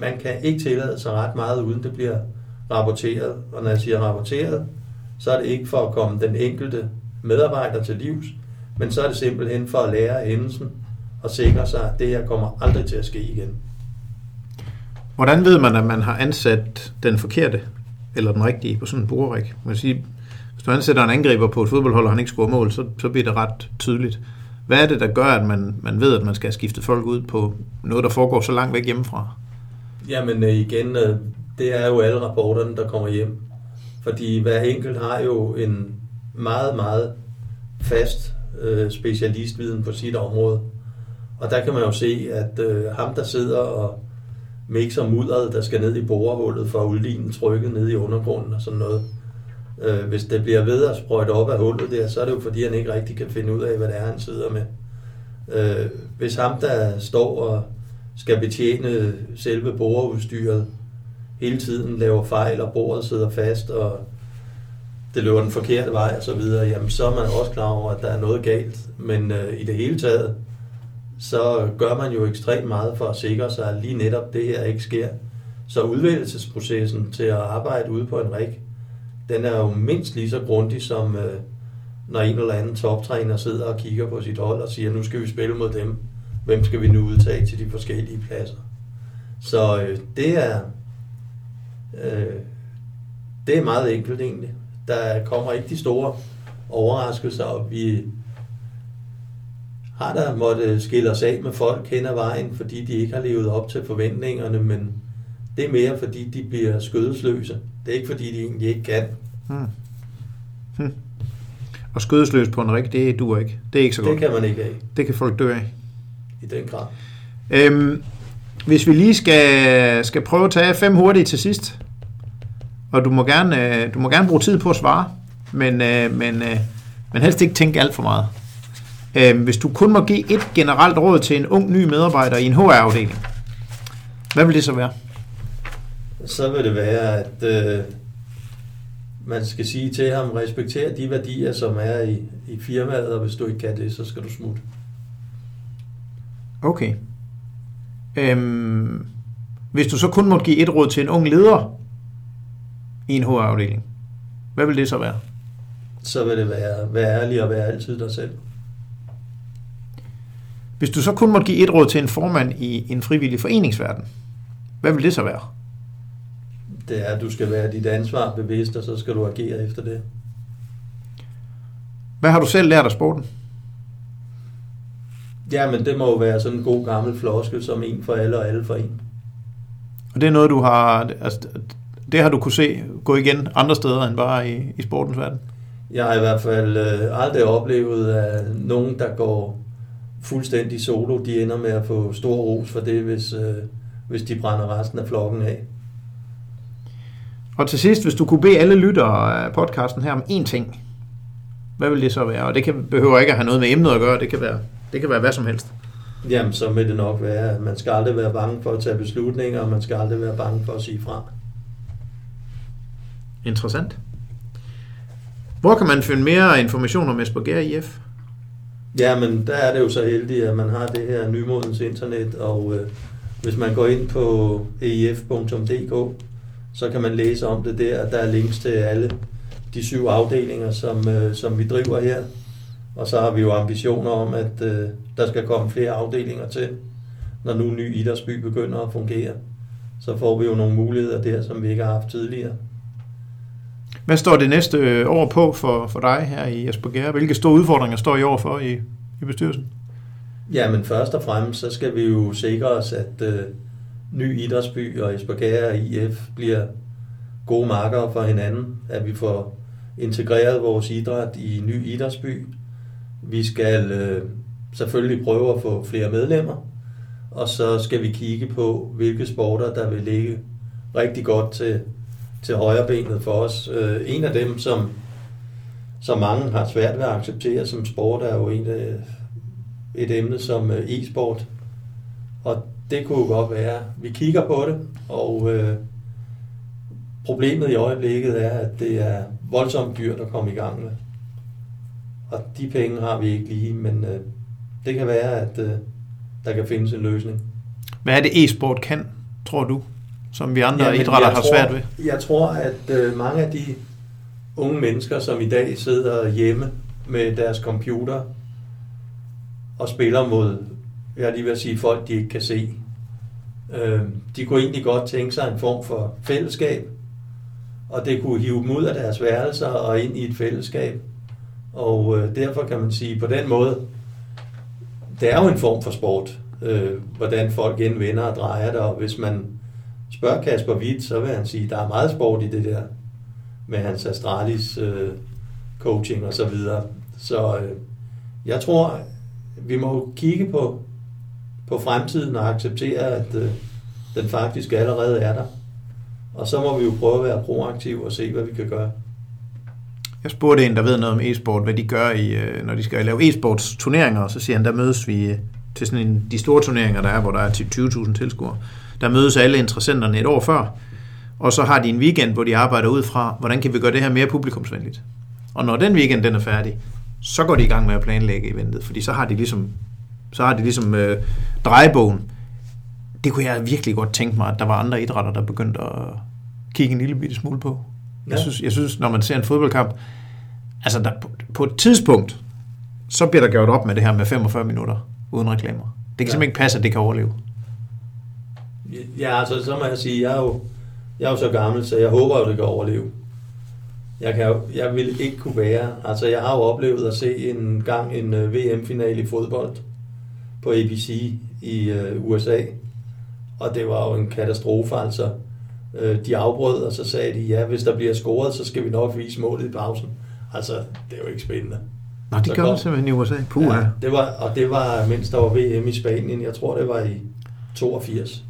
man kan ikke tillade sig ret meget, uden det bliver rapporteret. Og når jeg siger rapporteret, så er det ikke for at komme den enkelte medarbejder til livs, men så er det simpelthen for at lære hændelsen og sikre sig, at det her kommer aldrig til at ske igen. Hvordan ved man, at man har ansat den forkerte eller den rigtige på sådan en borerik? Man sige, hvis du ansætter en angriber på et fodboldhold, og han ikke scorer mål, så, så bliver det ret tydeligt. Hvad er det, der gør, at man, man ved, at man skal skifte folk ud på noget, der foregår så langt væk hjemmefra? Jamen øh, igen, øh, det er jo alle rapporterne, der kommer hjem. Fordi hver enkelt har jo en meget, meget fast øh, specialistviden på sit område. Og der kan man jo se, at øh, ham, der sidder og mixer mudderet, der skal ned i borehullet for at udligne trykket ned i undergrunden og sådan noget. Øh, hvis det bliver ved at sprøjte op af hullet der, så er det jo fordi, han ikke rigtig kan finde ud af, hvad det er, han sidder med. Øh, hvis ham, der står og skal betjene selve boreudstyret, hele tiden laver fejl, og bordet sidder fast, og det løber den forkerte vej og så videre, jamen så er man også klar over, at der er noget galt. Men øh, i det hele taget, så gør man jo ekstremt meget for at sikre sig, at lige netop det her ikke sker. Så udvælgelsesprocessen til at arbejde ude på en rig, den er jo mindst lige så grundig som øh, når en eller anden toptræner sidder og kigger på sit hold og siger, nu skal vi spille mod dem. Hvem skal vi nu udtage til de forskellige pladser? Så øh, det er øh, det er meget enkelt egentlig. Der kommer ikke de store overraskelser, og vi har der måtte skille os af med folk hen ad vejen, fordi de ikke har levet op til forventningerne, men det er mere fordi de bliver skødesløse. Det er ikke fordi de egentlig ikke kan. Hmm. Hmm. Og skødesløs på en rig, det duer ikke. Det er ikke så godt. Det kan man ikke af. Det kan folk dø af. I den grad. Øhm, hvis vi lige skal, skal prøve at tage fem hurtigt til sidst, og du må gerne, øh, du må gerne bruge tid på at svare, men, øh, men, øh, men helst ikke tænke alt for meget. Øh, hvis du kun må give et generelt råd til en ung ny medarbejder i en HR-afdeling, hvad vil det så være? Så vil det være, at øh, man skal sige til ham, respekter de værdier, som er i, i firmaet, og hvis du ikke kan det, så skal du smutte. Okay. Øhm, hvis du så kun må give et råd til en ung leder i en HR-afdeling, hvad vil det så være? Så vil det være, være ærlig og være altid dig selv. Hvis du så kun måtte give et råd til en formand i en frivillig foreningsverden, hvad vil det så være? Det er, at du skal være dit ansvar bevidst, og så skal du agere efter det. Hvad har du selv lært af sporten? Ja, men det må jo være sådan en god gammel floskel, som en for alle og alle for en. Og det er noget, du har... Altså, det har du kunne se gå igen andre steder end bare i, i sportens verden? Jeg har i hvert fald øh, aldrig oplevet, at nogen, der går fuldstændig solo, de ender med at få stor ros for det, hvis, øh, hvis de brænder resten af flokken af. Og til sidst, hvis du kunne bede alle lyttere af podcasten her om én ting, hvad vil det så være? Og det kan, behøver ikke at have noget med emnet at gøre, det kan være, det kan være hvad som helst. Jamen, så vil det nok være, at man skal aldrig være bange for at tage beslutninger, og man skal aldrig være bange for at sige fra. Interessant. Hvor kan man finde mere information om Esbjerg IF? Ja, men der er det jo så heldigt, at man har det her nymodens internet, og øh, hvis man går ind på eif.dk, så kan man læse om det der, der er links til alle de syv afdelinger, som, øh, som vi driver her. Og så har vi jo ambitioner om, at øh, der skal komme flere afdelinger til, når nu ny idrætsby begynder at fungere. Så får vi jo nogle muligheder der, som vi ikke har haft tidligere. Hvad står det næste øh, år på for, for dig her i Esbjerg? Hvilke store udfordringer står I over for i, i bestyrelsen? Ja, men først og fremmest så skal vi jo sikre os, at øh, ny idrætsby og Esbjerg og IF bliver gode markere for hinanden. At vi får integreret vores idræt i ny idrætsby. Vi skal øh, selvfølgelig prøve at få flere medlemmer. og så skal vi kigge på, hvilke sporter, der vil ligge rigtig godt til, til højre benet for os. Øh, en af dem, som, som mange har svært ved at acceptere som sport, er jo en af, et emne som øh, e-sport. Og det kunne godt være, vi kigger på det, og øh, problemet i øjeblikket er, at det er voldsomt dyrt at komme i gang med. Og de penge har vi ikke lige, men øh, det kan være, at øh, der kan findes en løsning. Hvad er det e-sport kan, tror du, som vi andre ja, idrætter har tror, svært ved? Jeg tror, at øh, mange af de unge mennesker, som i dag sidder hjemme med deres computer og spiller mod, jeg er lige ved at sige, folk, de ikke kan se, øh, de kunne egentlig godt tænke sig en form for fællesskab, og det kunne hive dem ud af deres værelser og ind i et fællesskab. Og øh, derfor kan man sige, på den måde, det er jo en form for sport, øh, hvordan folk indvender og drejer det, og hvis man spørger Kasper Witt, så vil han sige, at der er meget sport i det der, med hans Astralis øh, coaching og så videre. Så øh, jeg tror, vi må kigge på, på fremtiden og acceptere, at øh, den faktisk allerede er der. Og så må vi jo prøve at være proaktive og se, hvad vi kan gøre. Jeg spurgte en, der ved noget om e-sport, hvad de gør, i, øh, når de skal lave e-sports turneringer, og så siger han, der mødes vi øh, til sådan en, de store turneringer, der er, hvor der er til 20.000 tilskuere. Der mødes alle interessenterne et år før, og så har de en weekend, hvor de arbejder ud fra, hvordan kan vi gøre det her mere publikumsvenligt. Og når den weekend den er færdig, så går de i gang med at planlægge eventet, fordi så har de ligesom, så har de ligesom øh, drejebogen. Det kunne jeg virkelig godt tænke mig, at der var andre idrætter, der begyndte at kigge en lille bitte smule på. Ja. Jeg, synes, jeg synes, når man ser en fodboldkamp, altså der, på, et tidspunkt, så bliver der gjort op med det her med 45 minutter uden reklamer. Det kan ja. simpelthen ikke passe, at det kan overleve. Ja, altså så må jeg sige, jeg er jo, jeg er jo så gammel, så jeg håber jo, det kan overleve. Jeg, kan, jeg vil ikke kunne være, altså jeg har jo oplevet at se en gang en uh, VM-finale i fodbold på ABC i uh, USA, og det var jo en katastrofe, altså. Uh, de afbrød, og så sagde de, ja, hvis der bliver scoret, så skal vi nok vise målet i pausen. Altså, det er jo ikke spændende. Nå, de gør det simpelthen i USA. Puh, ja, det var, og det var, mens der var VM i Spanien, jeg tror, det var i 82.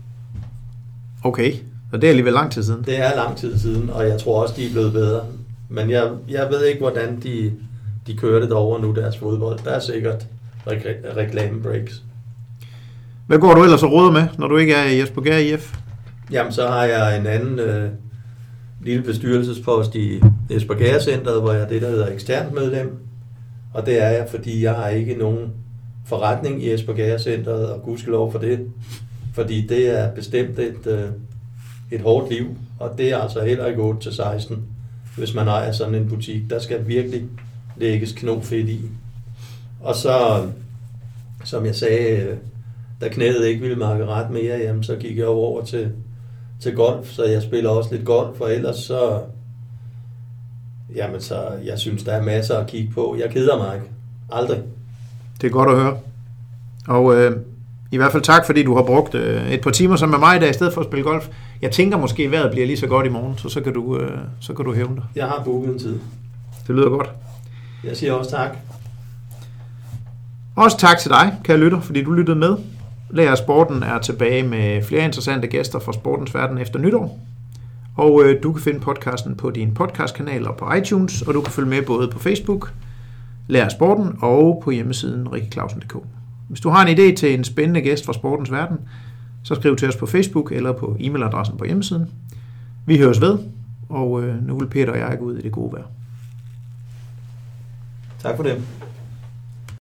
Okay, og det er alligevel lang tid siden. Det er lang tid siden, og jeg tror også, de er blevet bedre. Men jeg, jeg ved ikke, hvordan de, de kører det derovre nu, deres fodbold. Der er sikkert rekl- reklamebreaks. Hvad går du ellers og råder med, når du ikke er i Jesper Gær IF? Jamen, så har jeg en anden øh, lille bestyrelsespost i Jesper Gær Centeret, hvor jeg er det, der hedder eksternt medlem. Og det er jeg, fordi jeg har ikke nogen forretning i Jesper Gær Centeret, og gudskelov for det. Fordi det er bestemt et, øh, et hårdt liv, og det er altså heller ikke 8 til 16, hvis man ejer sådan en butik. Der skal virkelig lægges knofedt i. Og så, som jeg sagde, da knæet ikke ville makke ret mere, jamen, så gik jeg over til, til golf, så jeg spiller også lidt golf, for ellers så, jamen så, jeg synes, der er masser at kigge på. Jeg keder mig ikke. Aldrig. Det er godt at høre. Og øh, i hvert fald tak, fordi du har brugt øh, et par timer sammen med mig i dag, i stedet for at spille golf. Jeg tænker måske, at vejret bliver lige så godt i morgen, så så kan du, øh, så kan du hævne dig. Jeg har booket en tid. Det lyder godt. Jeg siger også tak. Også tak til dig, kære lytter, fordi du lyttede med. Lærer Sporten er tilbage med flere interessante gæster fra sportens verden efter nytår. Og øh, du kan finde podcasten på din podcastkanal og på iTunes, og du kan følge med både på Facebook, Lærer Sporten og på hjemmesiden rikkeklausen.dk. Hvis du har en idé til en spændende gæst fra sportens verden, så skriv til os på Facebook eller på e-mailadressen på hjemmesiden. Vi høres ved, og øh, nu vil Peter og jeg gå ud i det gode vejr. Tak for det.